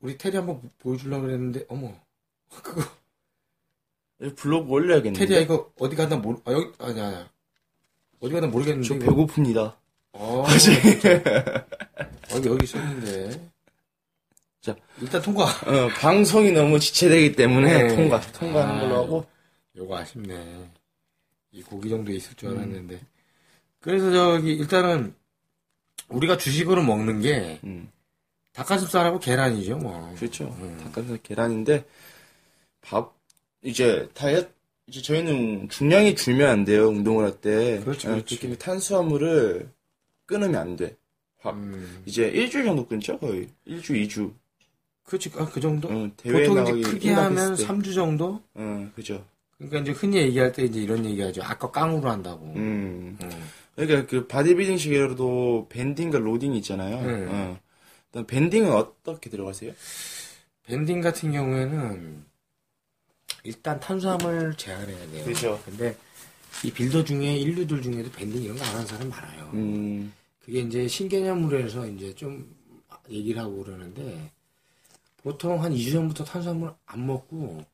우리 테리 한번 보여주려고 그랬는데 어머 그거 예, 블로그 올려야겠는데. 테리야 이거 어디 갔나 모르 아 여기 아니야 아니야 어디 갔나 모르겠는데 저 이거- 배고픕니다. 어, 진짜. 여기 여기 있었는데 자. 일단 통과 어, 방송이 너무 지체되기 때문에 네. 통과, 통과하는 아, 걸로 하고. 요거 아쉽네. 이 고기 정도 있을 줄 알았는데. 그래서 저기 일단은 우리가 주식으로 먹는 게 음. 닭가슴살하고 계란이죠, 뭐. 그렇죠. 음. 닭가슴살 계란인데 밥 이제 다이어트 이제 저희는 중량이 줄면 안 돼요 운동을 할 때. 그렇죠, 어, 그렇죠. 특히 탄수화물을 끊으면 안 돼. 밥 음, 이제 일주일 정도 끊죠 거의 일주 이주. 그렇지, 아, 그 정도? 어, 대회 보통 이제 크게 하면 때. 3주 정도? 어, 그죠. 그러니까 이제 흔히 얘기할 때 이제 이런 얘기 하죠. 아까 깡으로 한다고. 음. 음. 그러니까 그 바디빌딩식으로도 banding과 loading이 있잖아요. 네. 어. 일단 banding은 어떻게 들어가세요? banding 같은 경우에는 일단 탄수화물 제한해야 돼요. 그죠. 근데 이 builder 중에 일류들 중에도 banding 이런 거 안 하는 사람 많아요. 음. 그게 이제 신개념으로 해서 이제 좀 얘기를 하고 그러는데 보통 한 2주 전부터 탄수화물 안 먹고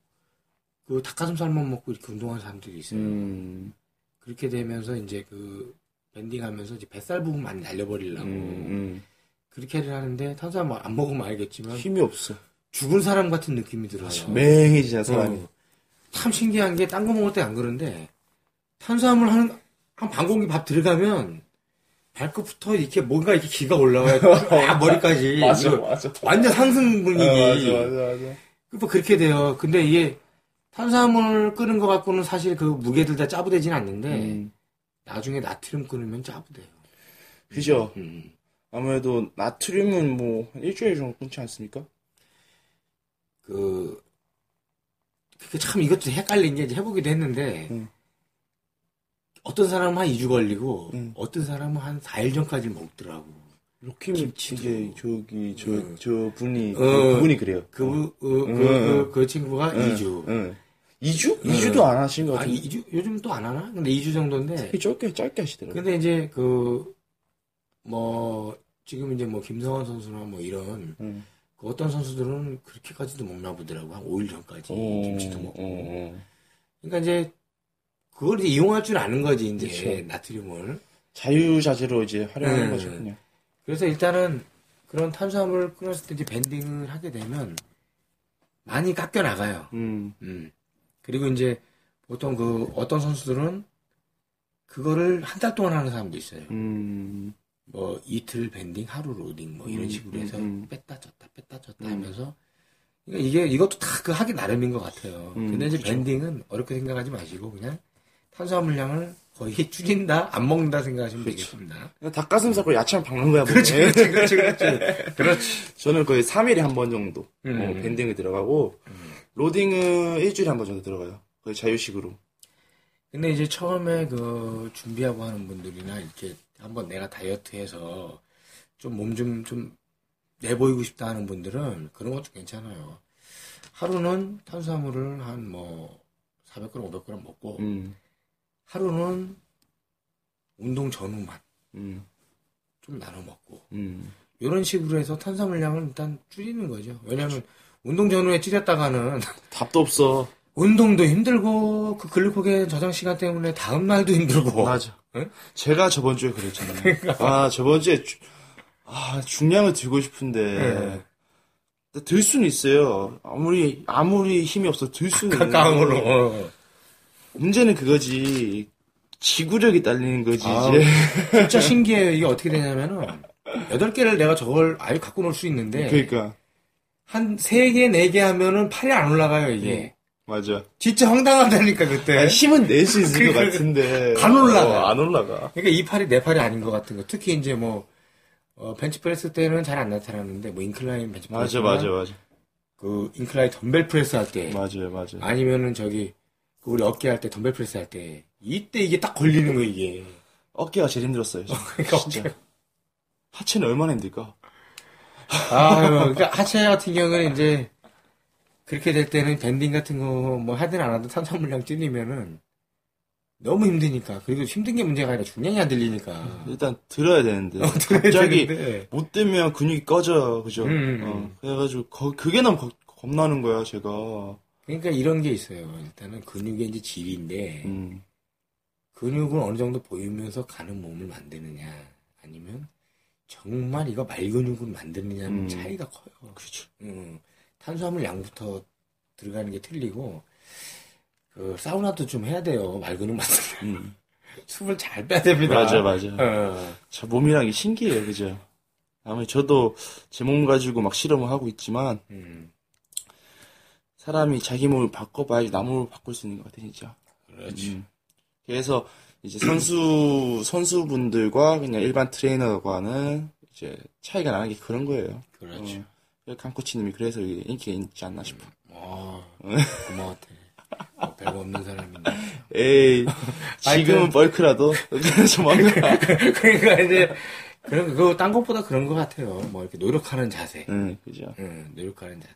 그 닭가슴살만 먹고 이렇게 운동하는 사람들이 있어요. 음. 그렇게 되면서 이제 그 밴딩하면서 이제 뱃살 부분 많이 날려버리려고 음. 그렇게를 하는데 탄수화물 안 먹으면 음. 알겠지만 힘이 없어. 죽은 사람 같은 느낌이 들어요. 맹해지잖아 사람이. 어. 참 신기한 게 딴 거 먹을 때 안 그런데 탄수화물 한, 한 반 공기 밥 들어가면 발끝부터 이렇게 뭔가 이렇게 기가 올라와요. 쫙 머리까지. 이거 맞아. 완전 상승 분위기. 맞아. 뭐 그렇게 돼요. 근데 이게 탄수화물 끄는 거 갖고는 사실 그 무게들 다 짜부되진 않는데 음. 나중에 나트륨 끊으면 짜부돼요. 그죠. 음. 아무래도 나트륨은 뭐한 일주일 정도 끊지 않습니까? 그 그게 참 이것도 헷갈린 게 이제 해보기도 했는데 음. 어떤 사람은 한 2주 걸리고 음. 어떤 사람은 한 4일 전까지 먹더라고. 김치도. 이제 저기 저 음. 저 분이 어. 그 분이 그래요. 그, 그, 그, 음. 그, 그 친구가 응, 2주. 응. 2주? 2주도 안 하신 것 아, 같은데. 2주? 요즘 또 안 하나? 근데 2주 정도인데. 짧게 짧게 하시더라고요. 근데 이제 그, 뭐, 지금 이제 뭐 김성환 선수나 뭐 이런 응. 그 어떤 선수들은 그렇게까지도 먹나 보더라고. 한 5일 전까지. 어, 김치도 먹고. 어, 어. 그러니까 이제 그걸 이제 이용할 줄 아는 거지, 이제. 그쵸. 나트륨을. 자유자재로 이제 활용하는 네. 거죠, 그냥. 그래서 일단은 그런 탄수화물을 끊었을 때 이제 밴딩을 하게 되면 많이 깎여 나가요. 음. 음. 그리고 이제 보통 그 어떤 선수들은 그거를 한 달 동안 하는 사람도 있어요. 음. 뭐 이틀 밴딩, 하루 로딩 뭐 이런 음, 식으로 해서 음, 음. 뺐다 졌다 뺐다 졌다 음. 하면서 그러니까 이게 이것도 다 그 하기 나름인 것 같아요. 음, 근데 이제 그쵸. 밴딩은 어렵게 생각하지 마시고 그냥 탄수화물량을 거의 줄인다, 안 먹는다 생각하시면 되겠습니다. 닭가슴살 거 야채만 박는 거야, 그렇지. 그렇지, 그렇지, 그렇지. 그렇지. 저는 거의 3일에 한 번 정도 음. 어, 밴딩을 들어가고 로딩은 일주일에 한 번 정도 들어가요. 거의 자유식으로. 근데 이제 처음에 그 준비하고 하는 분들이나 이렇게 한번 내가 다이어트해서 좀 몸 좀 좀 내보이고 싶다 하는 분들은 그런 것도 괜찮아요. 하루는 탄수화물을 한 뭐 400g, 500g 먹고 음. 하루는 운동 전후만 음. 좀 나눠 먹고 음. 이런 식으로 해서 탄수화물량을 일단 줄이는 거죠. 왜냐하면 운동 전후에 줄였다가는 답도 없어. 운동도 힘들고 그 글루코겐 저장 시간 때문에 다음 날도 힘들고 맞아. 응? 제가 저번 주에 그랬잖아요. 아, 저번 주에 주- 아, 중량을 들고 싶은데 네. 들 수는 있어요. 아무리 아무리 힘이 없어 들 수는 깡으로. 어. 문제는 그거지. 지구력이 딸리는 거지 아, 이제. 진짜 신기해요. 이게 어떻게 되냐면은 여덟 개를 내가 저걸 아예 갖고 놀 수 있는데 그러니까 한 세 개, 네 개 하면은 팔이 안 올라가요, 이게. 맞아. 진짜 황당하다니까, 그때. 아니, 힘은 낼 수 있을 것 그러니까 같은데. 안 올라가. 어, 안 올라가. 그러니까 이 팔이 내 팔이 아닌 것 같은 거. 특히 이제 뭐, 어, 벤치프레스 때는 잘 안 나타나는데, 뭐, incline 벤치프레스. 맞아, 맞아, 맞아. 그, incline 덤벨 프레스 할 때. 맞아요, 맞아요. 아니면은 저기, 그 우리 어깨 할 때, 덤벨 프레스 할 때. 이때 이게 딱 걸리는 거, 이게. 어깨가 제일 힘들었어요. 그러니까 진짜. 하체는 얼마나 힘들까? 아유, 그러니까 하체 같은 경우는 이제 그렇게 될 때는 banding 같은 거 뭐 하든 안 하든 탄수화물 양 줄이면은 너무 힘드니까 그리고 힘든 게 문제가 아니라 중량이 안 들리니까 일단 들어야 되는데. 어, 들어야 갑자기 되는데. 못 들면 근육이 꺼져요, 그죠? 음, 음, 어, 음. 그래가지고 거- 그게 너무 겁- 겁나는 거야, 제가. 그러니까 이런 게 있어요. 일단은 근육의 이제 질인데 음, 근육을 어느 정도 보이면서 가는 몸을 만드느냐 아니면 정말 이거 말근육을 만드느냐는 음. 차이가 커요. 그렇죠. 음, 탄수화물 양부터 들어가는 게 틀리고 그 사우나도 좀 해야 돼요. 말근육 만드는 음. 숨을 잘 빼야 됩니다. 맞아, 맞아. 어. 자, 몸이란 게 신기해요, 그죠? 아무리 저도 제 몸 가지고 막 실험을 하고 있지만, 음, 사람이 자기 몸을 바꿔봐야지 나 몸을 바꿀 수 있는 것 같아, 진짜. 그렇지. 음. 그래서 이제 선수, 선수분들과 그냥 일반 트레이너과는 이제 차이가 나는 게 그런 거예요. 그렇지. 어. 강코치님이 그래서 인기가 있지 않나 싶어. 아, 고마웠대. 어, 별거 없는 사람인데. 에이, 지금은 하여튼. 벌크라도, 좀 뭔가. 그러니까 이제, 그런, 그, 딴 것보다 그런 것 같아요. 뭐, 이렇게 노력하는 자세. 응, 그죠. 응, 노력하는 자세.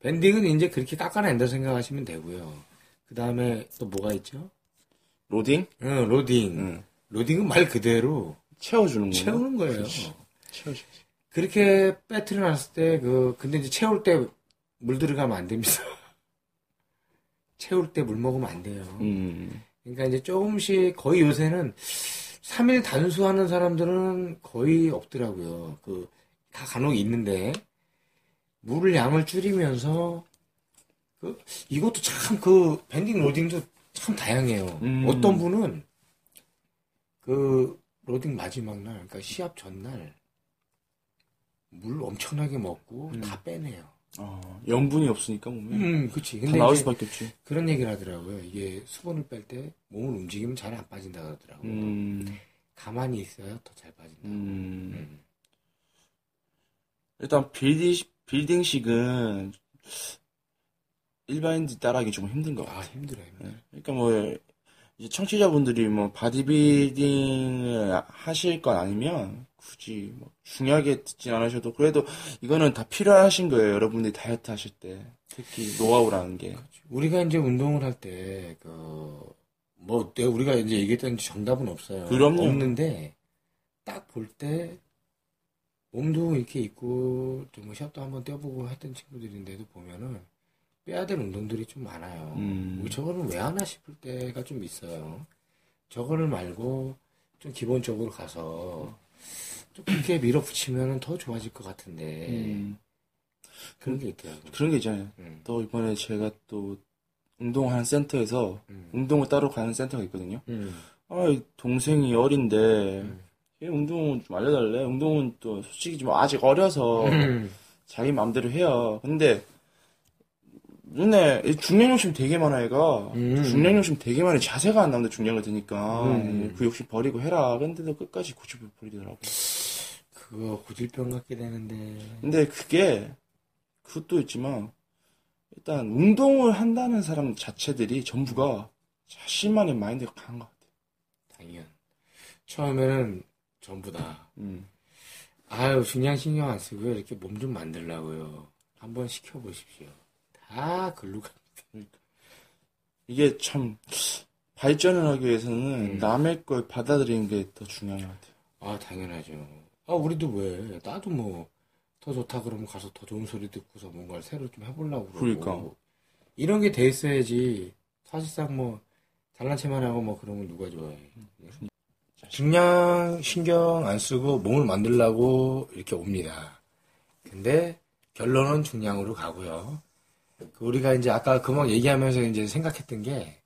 밴딩은 이제 그렇게 깎아낸다 생각하시면 되고요. 그 다음에 또 뭐가 있죠? 로딩? 응, 로딩. 응. 로딩은 말 그대로 채워주는 거. 채우는 거예요. 채워주지. 그렇게 배틀을 놨을 때, 그, 근데 이제 채울 때 물 들어가면 안 됩니다. 채울 때 물 먹으면 안 돼요. 음, 그러니까 이제 조금씩, 거의 요새는 3일 단수하는 사람들은 거의 없더라고요. 그, 다 간혹 있는데, 물 양을 줄이면서, 그, 이것도 참 그, 밴딩 로딩도 참 다양해요. 음. 어떤 분은, 그, 로딩 마지막 날, 그러니까 시합 전날, 물 엄청나게 먹고 음. 다 빼내요. 어, 염분이 없으니까 몸에. 음, 그치. 다 근데 나올 수밖에 없지. 그런 얘기를 하더라고요. 이게 수분을 뺄 때 몸을 움직이면 잘 안 빠진다 그러더라고요. 음, 가만히 있어야 더 잘 빠진다. 음. 음. 일단 빌딩, 빌딩식은 일반인들 따라하기 좀 힘든 것 같아. 아, 힘들어요. 힘들어요. 네. 그러니까 뭐 이제 청취자분들이 뭐 바디빌딩을 하실 건 아니면 굳이 뭐 중요하게 듣진 않으셔도 그래도 이거는 다 필요하신 거예요. 여러분들이 다이어트 하실 때 특히 노하우라는 게. 우리가 이제 운동을 할 때, 그, 뭐, 내가 우리가 이제 얘기했던 정답은 없어요. 그럼요. 없는데, 딱 볼 때, 몸도 이렇게 있고, 좀 샵도 한번 떼어보고 했던 친구들인데도 보면은, 빼야 될 운동들이 좀 많아요. 음. 저거는 왜 하나 싶을 때가 좀 있어요. 저거를 말고, 좀 기본적으로 가서, 좀 그렇게 밀어붙이면 더 좋아질 것 같은데, 음, 그런 게 있더라고요. 그런 게 있잖아요. 음, 또 이번에 제가 또 운동하는 센터에서 음, 운동을 따로 가는 센터가 있거든요. 음, 아, 이 동생이 어린데 음. 얘 운동 좀 알려달래. 운동은 또 솔직히 좀 아직 어려서 음. 자기 마음대로 해요. 근데 눈에 중량 욕심 되게 많아 얘가. 음. 중량 욕심 되게 많아. 자세가 안 나오는데 중량을 드니까 음. 그 욕심 버리고 해라. 근데도 끝까지 고집을 부리더라고. 그거 고질병 같게 되는데. 근데 그게 그것도 있지만 일단 운동을 한다는 사람 자체들이 전부가 자신만의 마인드가 강한 것 같아. 당연. 처음에는 전부 다. 음. 아유, 중량 신경 안 쓰고요. 이렇게 몸 좀 만들라고요. 한번 시켜보십시오. 다 글로 가. 이게 참 발전을 하기 위해서는 음. 남의 걸 받아들이는 게 더 중요한 것 같아요. 아, 당연하죠. 아, 우리도 왜. 나도 뭐, 더 좋다 그러면 가서 더 좋은 소리 듣고서 뭔가를 새로 좀 해보려고 그러고. 그러니까. 이런 게 돼 있어야지. 사실상 뭐, 잘난 체만 하고 뭐 그런 걸 누가 좋아해. 중량 신경 안 쓰고 몸을 만들려고 이렇게 옵니다. 근데 결론은 중량으로 가고요. 그 우리가 이제 아까 그만 얘기하면서 이제 생각했던 게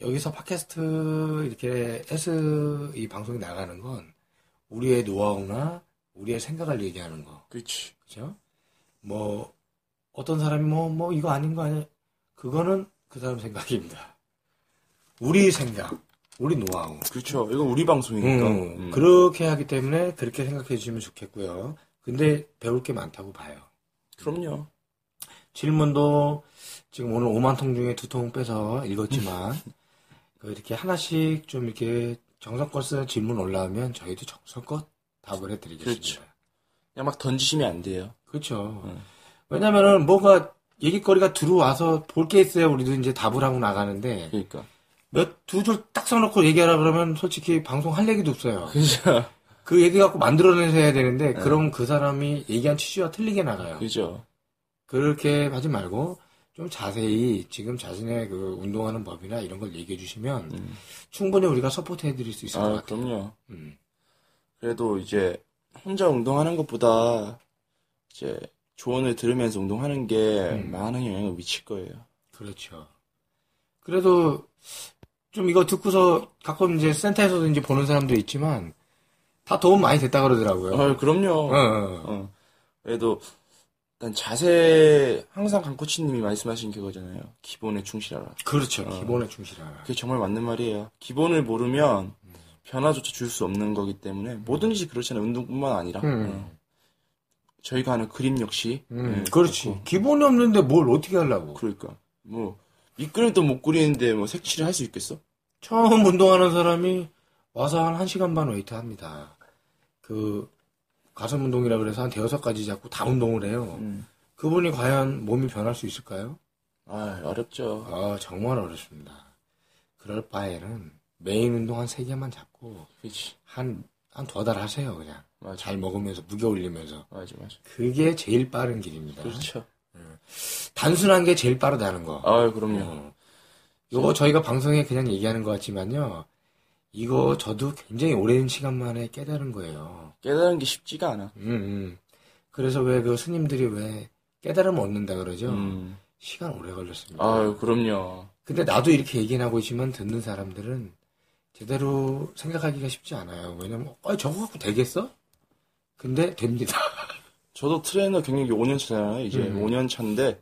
여기서 팟캐스트 이렇게 S 이 방송이 나가는 건 우리의 노하우나 우리의 생각을 얘기하는 거. 그렇지. 그죠? 뭐, 어떤 사람이 뭐, 뭐, 이거 아닌 거 아니야? 그거는 그 사람 생각입니다. 우리 생각, 우리 노하우. 그렇죠. 이건 우리 방송이니까. 음, 음. 그렇게 하기 때문에 그렇게 생각해 주시면 좋겠고요. 근데 배울 게 많다고 봐요. 그럼요. 질문도 지금 오늘 5만 통 중에 두 통 빼서 읽었지만 그 이렇게 하나씩 좀 이렇게 정성껏 쓰는 질문 올라오면 저희도 정성껏 답을 해드리겠습니다. 그렇죠. 그냥 막 던지시면 안 돼요. 그렇죠. 음. 왜냐면은 뭐가 얘기거리가 들어와서 볼 게 있어야 우리도 이제 답을 하고 나가는데 그러니까. 몇 두 줄 딱 써놓고 얘기하라 그러면 솔직히 방송 할 얘기도 없어요. 그죠. 그 얘기 갖고 만들어내서 해야 되는데 그럼 그 사람이 얘기한 취지와 틀리게 나가요. 그죠. 그렇게 하지 말고 좀 자세히 지금 자신의 그 운동하는 법이나 이런 걸 얘기해 주시면 음. 충분히 우리가 support 해드릴 수 있을 것 아, 같아요. 그럼요. 음. 그래도 이제 혼자 운동하는 것보다 이제 조언을 들으면서 운동하는 게 음. 많은 영향을 미칠 거예요. 그렇죠. 그래도 좀 이거 듣고서 가끔 이제 센터에서도 이제 보는 사람도 있지만 다 도움 많이 됐다 그러더라고요. 아, 그럼요. 어, 어. 어. 그래도 일단 자세 항상 강 코치님이 말씀하신 그거잖아요. 기본에 충실하라. 그렇죠. 어. 기본에 충실하라. 그게 정말 맞는 말이에요. 기본을 모르면 변화조차 줄 수 없는 거기 때문에 뭐든지 그렇잖아요. 운동뿐만 아니라. 음. 어. 저희가 하는 그림 역시. 음, 예, 그렇지. 그렇고. 기본이 없는데 뭘 어떻게 하려고. 그러니까 뭐 밑그림도 못 그리는데 뭐 색칠을 할 수 있겠어? 처음 운동하는 사람이 와서 한 1시간 반 웨이트 합니다. 그, 가슴 운동이라 그래서 한 대여섯 가지 잡고 다 운동을 해요. 음. 그분이 과연 몸이 변할 수 있을까요? 아 어렵죠. 아, 정말 어렵습니다. 그럴 바에는 메인 운동 한 세 개만 잡고 그렇지. 한, 한 두 달 하세요, 그냥. 맞아. 잘 먹으면서, 무게 올리면서. 맞아 맞아. 그게 제일 빠른 길입니다. 그렇죠. 단순한 게 제일 빠르다는 거. 아 그럼요. 어. 이거 저희가 방송에 그냥 얘기하는 것 같지만요. 이거 저도 굉장히 오랜 시간 만에 깨달은 거예요. 깨달은 게 쉽지가 않아. 음, 음. 그래서 왜 그 스님들이 왜 깨달으면 얻는다 그러죠? 음. 시간 오래 걸렸습니다. 아 그럼요. 근데 나도 이렇게 얘기하고 있지만 듣는 사람들은 제대로 생각하기가 쉽지 않아요. 왜냐면, 어, 저거 갖고 되겠어? 근데 됩니다. 저도 트레이너 경력이 5년 차잖아요. 이제 음. 5년 차인데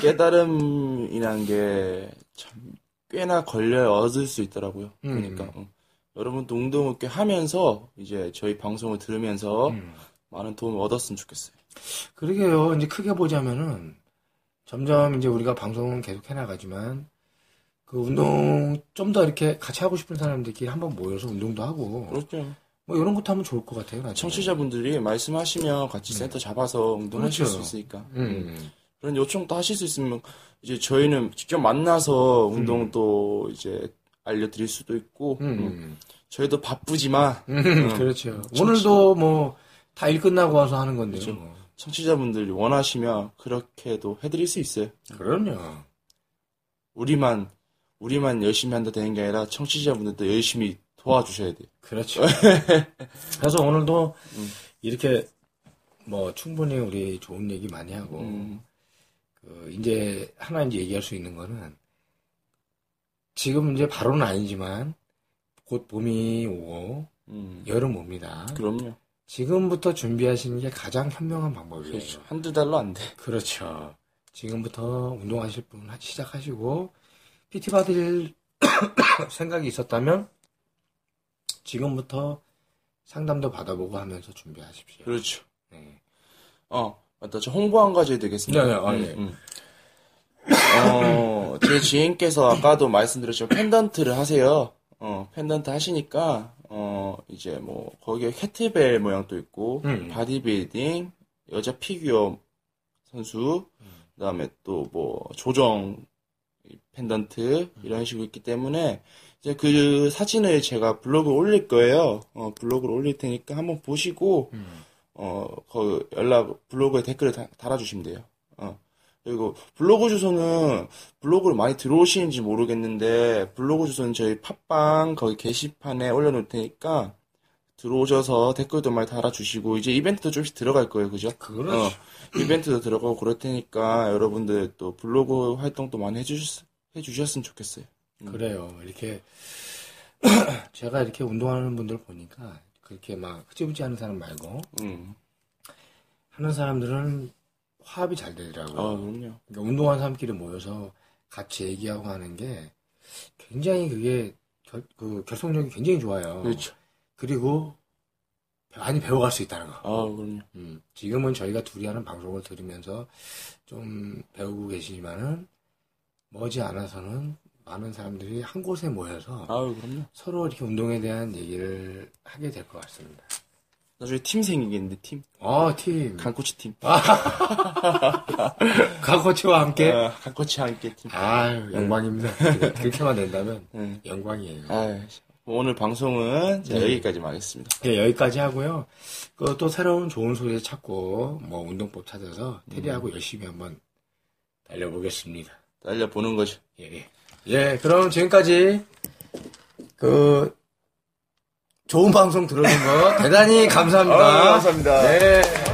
깨달음이란 게 참 꽤나 걸려 얻을 수 있더라고요. 음. 그러니까 어. 여러분도 운동을 꽤 하면서 이제 저희 방송을 들으면서 음. 많은 도움을 얻었으면 좋겠어요. 그러게요. 이제 크게 보자면은 점점 이제 우리가 방송은 계속 해나가지만 그 운동 좀 더 이렇게 같이 하고 싶은 사람들끼리 한번 모여서 운동도 하고 그렇죠. 뭐 이런 것도 하면 좋을 것 같아요. 나중에. 청취자분들이 말씀하시면 같이 센터 잡아서 운동하실 그렇죠. 수 있으니까. 음. 그런 요청도 하실 수 있으면 이제 저희는 직접 만나서 운동도 이제 알려드릴 수도 있고 음. 음, 음. 저희도 바쁘지만 음. 그렇죠. 오늘도 뭐 다 일 끝나고 와서 하는 건데요. 그렇죠. 뭐. 청취자분들이 원하시면 그렇게도 해드릴 수 있어요. 그럼요. 우리만 우리만 열심히 한다 되는 게 아니라 청취자분들도 열심히 도와주셔야 돼요. 그렇죠. 그래서 오늘도 음. 이렇게 뭐 충분히 우리 좋은 얘기 많이 하고 음, 그 이제 하나 이제 얘기할 수 있는 거는 지금 이제 바로는 아니지만 곧 봄이 오고 음, 여름 옵니다. 그럼요. 지금부터 준비하시는 게 가장 현명한 방법이에요. 그렇죠. 한두 달로 안 돼. 그렇죠. 지금부터 운동하실 분 시작하시고 PT 받을 생각이 있었다면 지금부터 상담도 받아보고 하면서 준비하십시오. 그렇죠. 네. 어, 맞 다. 저 홍보 한 가지 되겠습니다. 네, 네, 아, 음, 네. 음. 어, 제 지인께서 아까도 말씀드렸지만 펜던트를 하세요. 어, 펜던트 하시니까, 어, 이제 뭐, 거기에 캐트벨 모양도 있고, 음. 바디빌딩, 여자 피규어 선수, 그 다음에 또 뭐, 조정 펜던트, 이런 식으로 있기 때문에, 이제 그 사진을 제가 블로그에 올릴 거예요. 어, 블로그를 올릴 테니까 한번 보시고, 음. 어, 그 연락 블로그에 댓글을 다- 달아주시면 돼요. 어. 그리고 블로그 주소는 블로그를 많이 들어오시는지 모르겠는데 블로그 주소는 저희 팟빵 거기 게시판에 올려놓을 테니까 들어오셔서 댓글도 많이 달아주시고 이제 이벤트도 조금씩 들어갈 거예요, 그죠? 그렇죠. 어, 이벤트도 들어가고 그럴 테니까 여러분들 또 블로그 활동도 많이 해주셨, 해주셨으면 좋겠어요. 그래요. 이렇게 제가 이렇게 운동하는 분들 보니까 그렇게 막 흐지부지 하는 사람 말고 음, 하는 사람들은 화합이 잘 되더라고요. 아, 그럼요. 그러니까 운동하는 사람끼리 모여서 같이 얘기하고 하는 게 굉장히 그게 결, 그 결속력이 굉장히 좋아요. 그렇죠. 그리고 많이 배워갈 수 있다는 거. 아, 그럼요. 음, 지금은 저희가 둘이 하는 방송을 들으면서 좀 배우고 계시지만은 머지 않아서는 많은 사람들이 한 곳에 모여서 아, 그럼요. 서로 이렇게 운동에 대한 얘기를 하게 될 것 같습니다. 나중에 팀 생기겠는데, 팀. 어, 팀. 간코치 팀. 가코치와 함께. 아, 간코치 함께 팀. 아유, 영광입니다. 그렇게만 된다면 네. 영광이에요. 아, 오늘 방송은 네. 여기까지만 하겠습니다. 네, 여기까지 하고요. 그 또 새로운 좋은 소리 찾고 뭐 운동법 찾아서 테리하고 열심히 한번 달려보겠습니다. 달려보는 거죠. 예, 예. 예, 그럼 지금까지 그 좋은 방송 들어준 거 대단히 감사합니다. 아, 감사합니다. 네.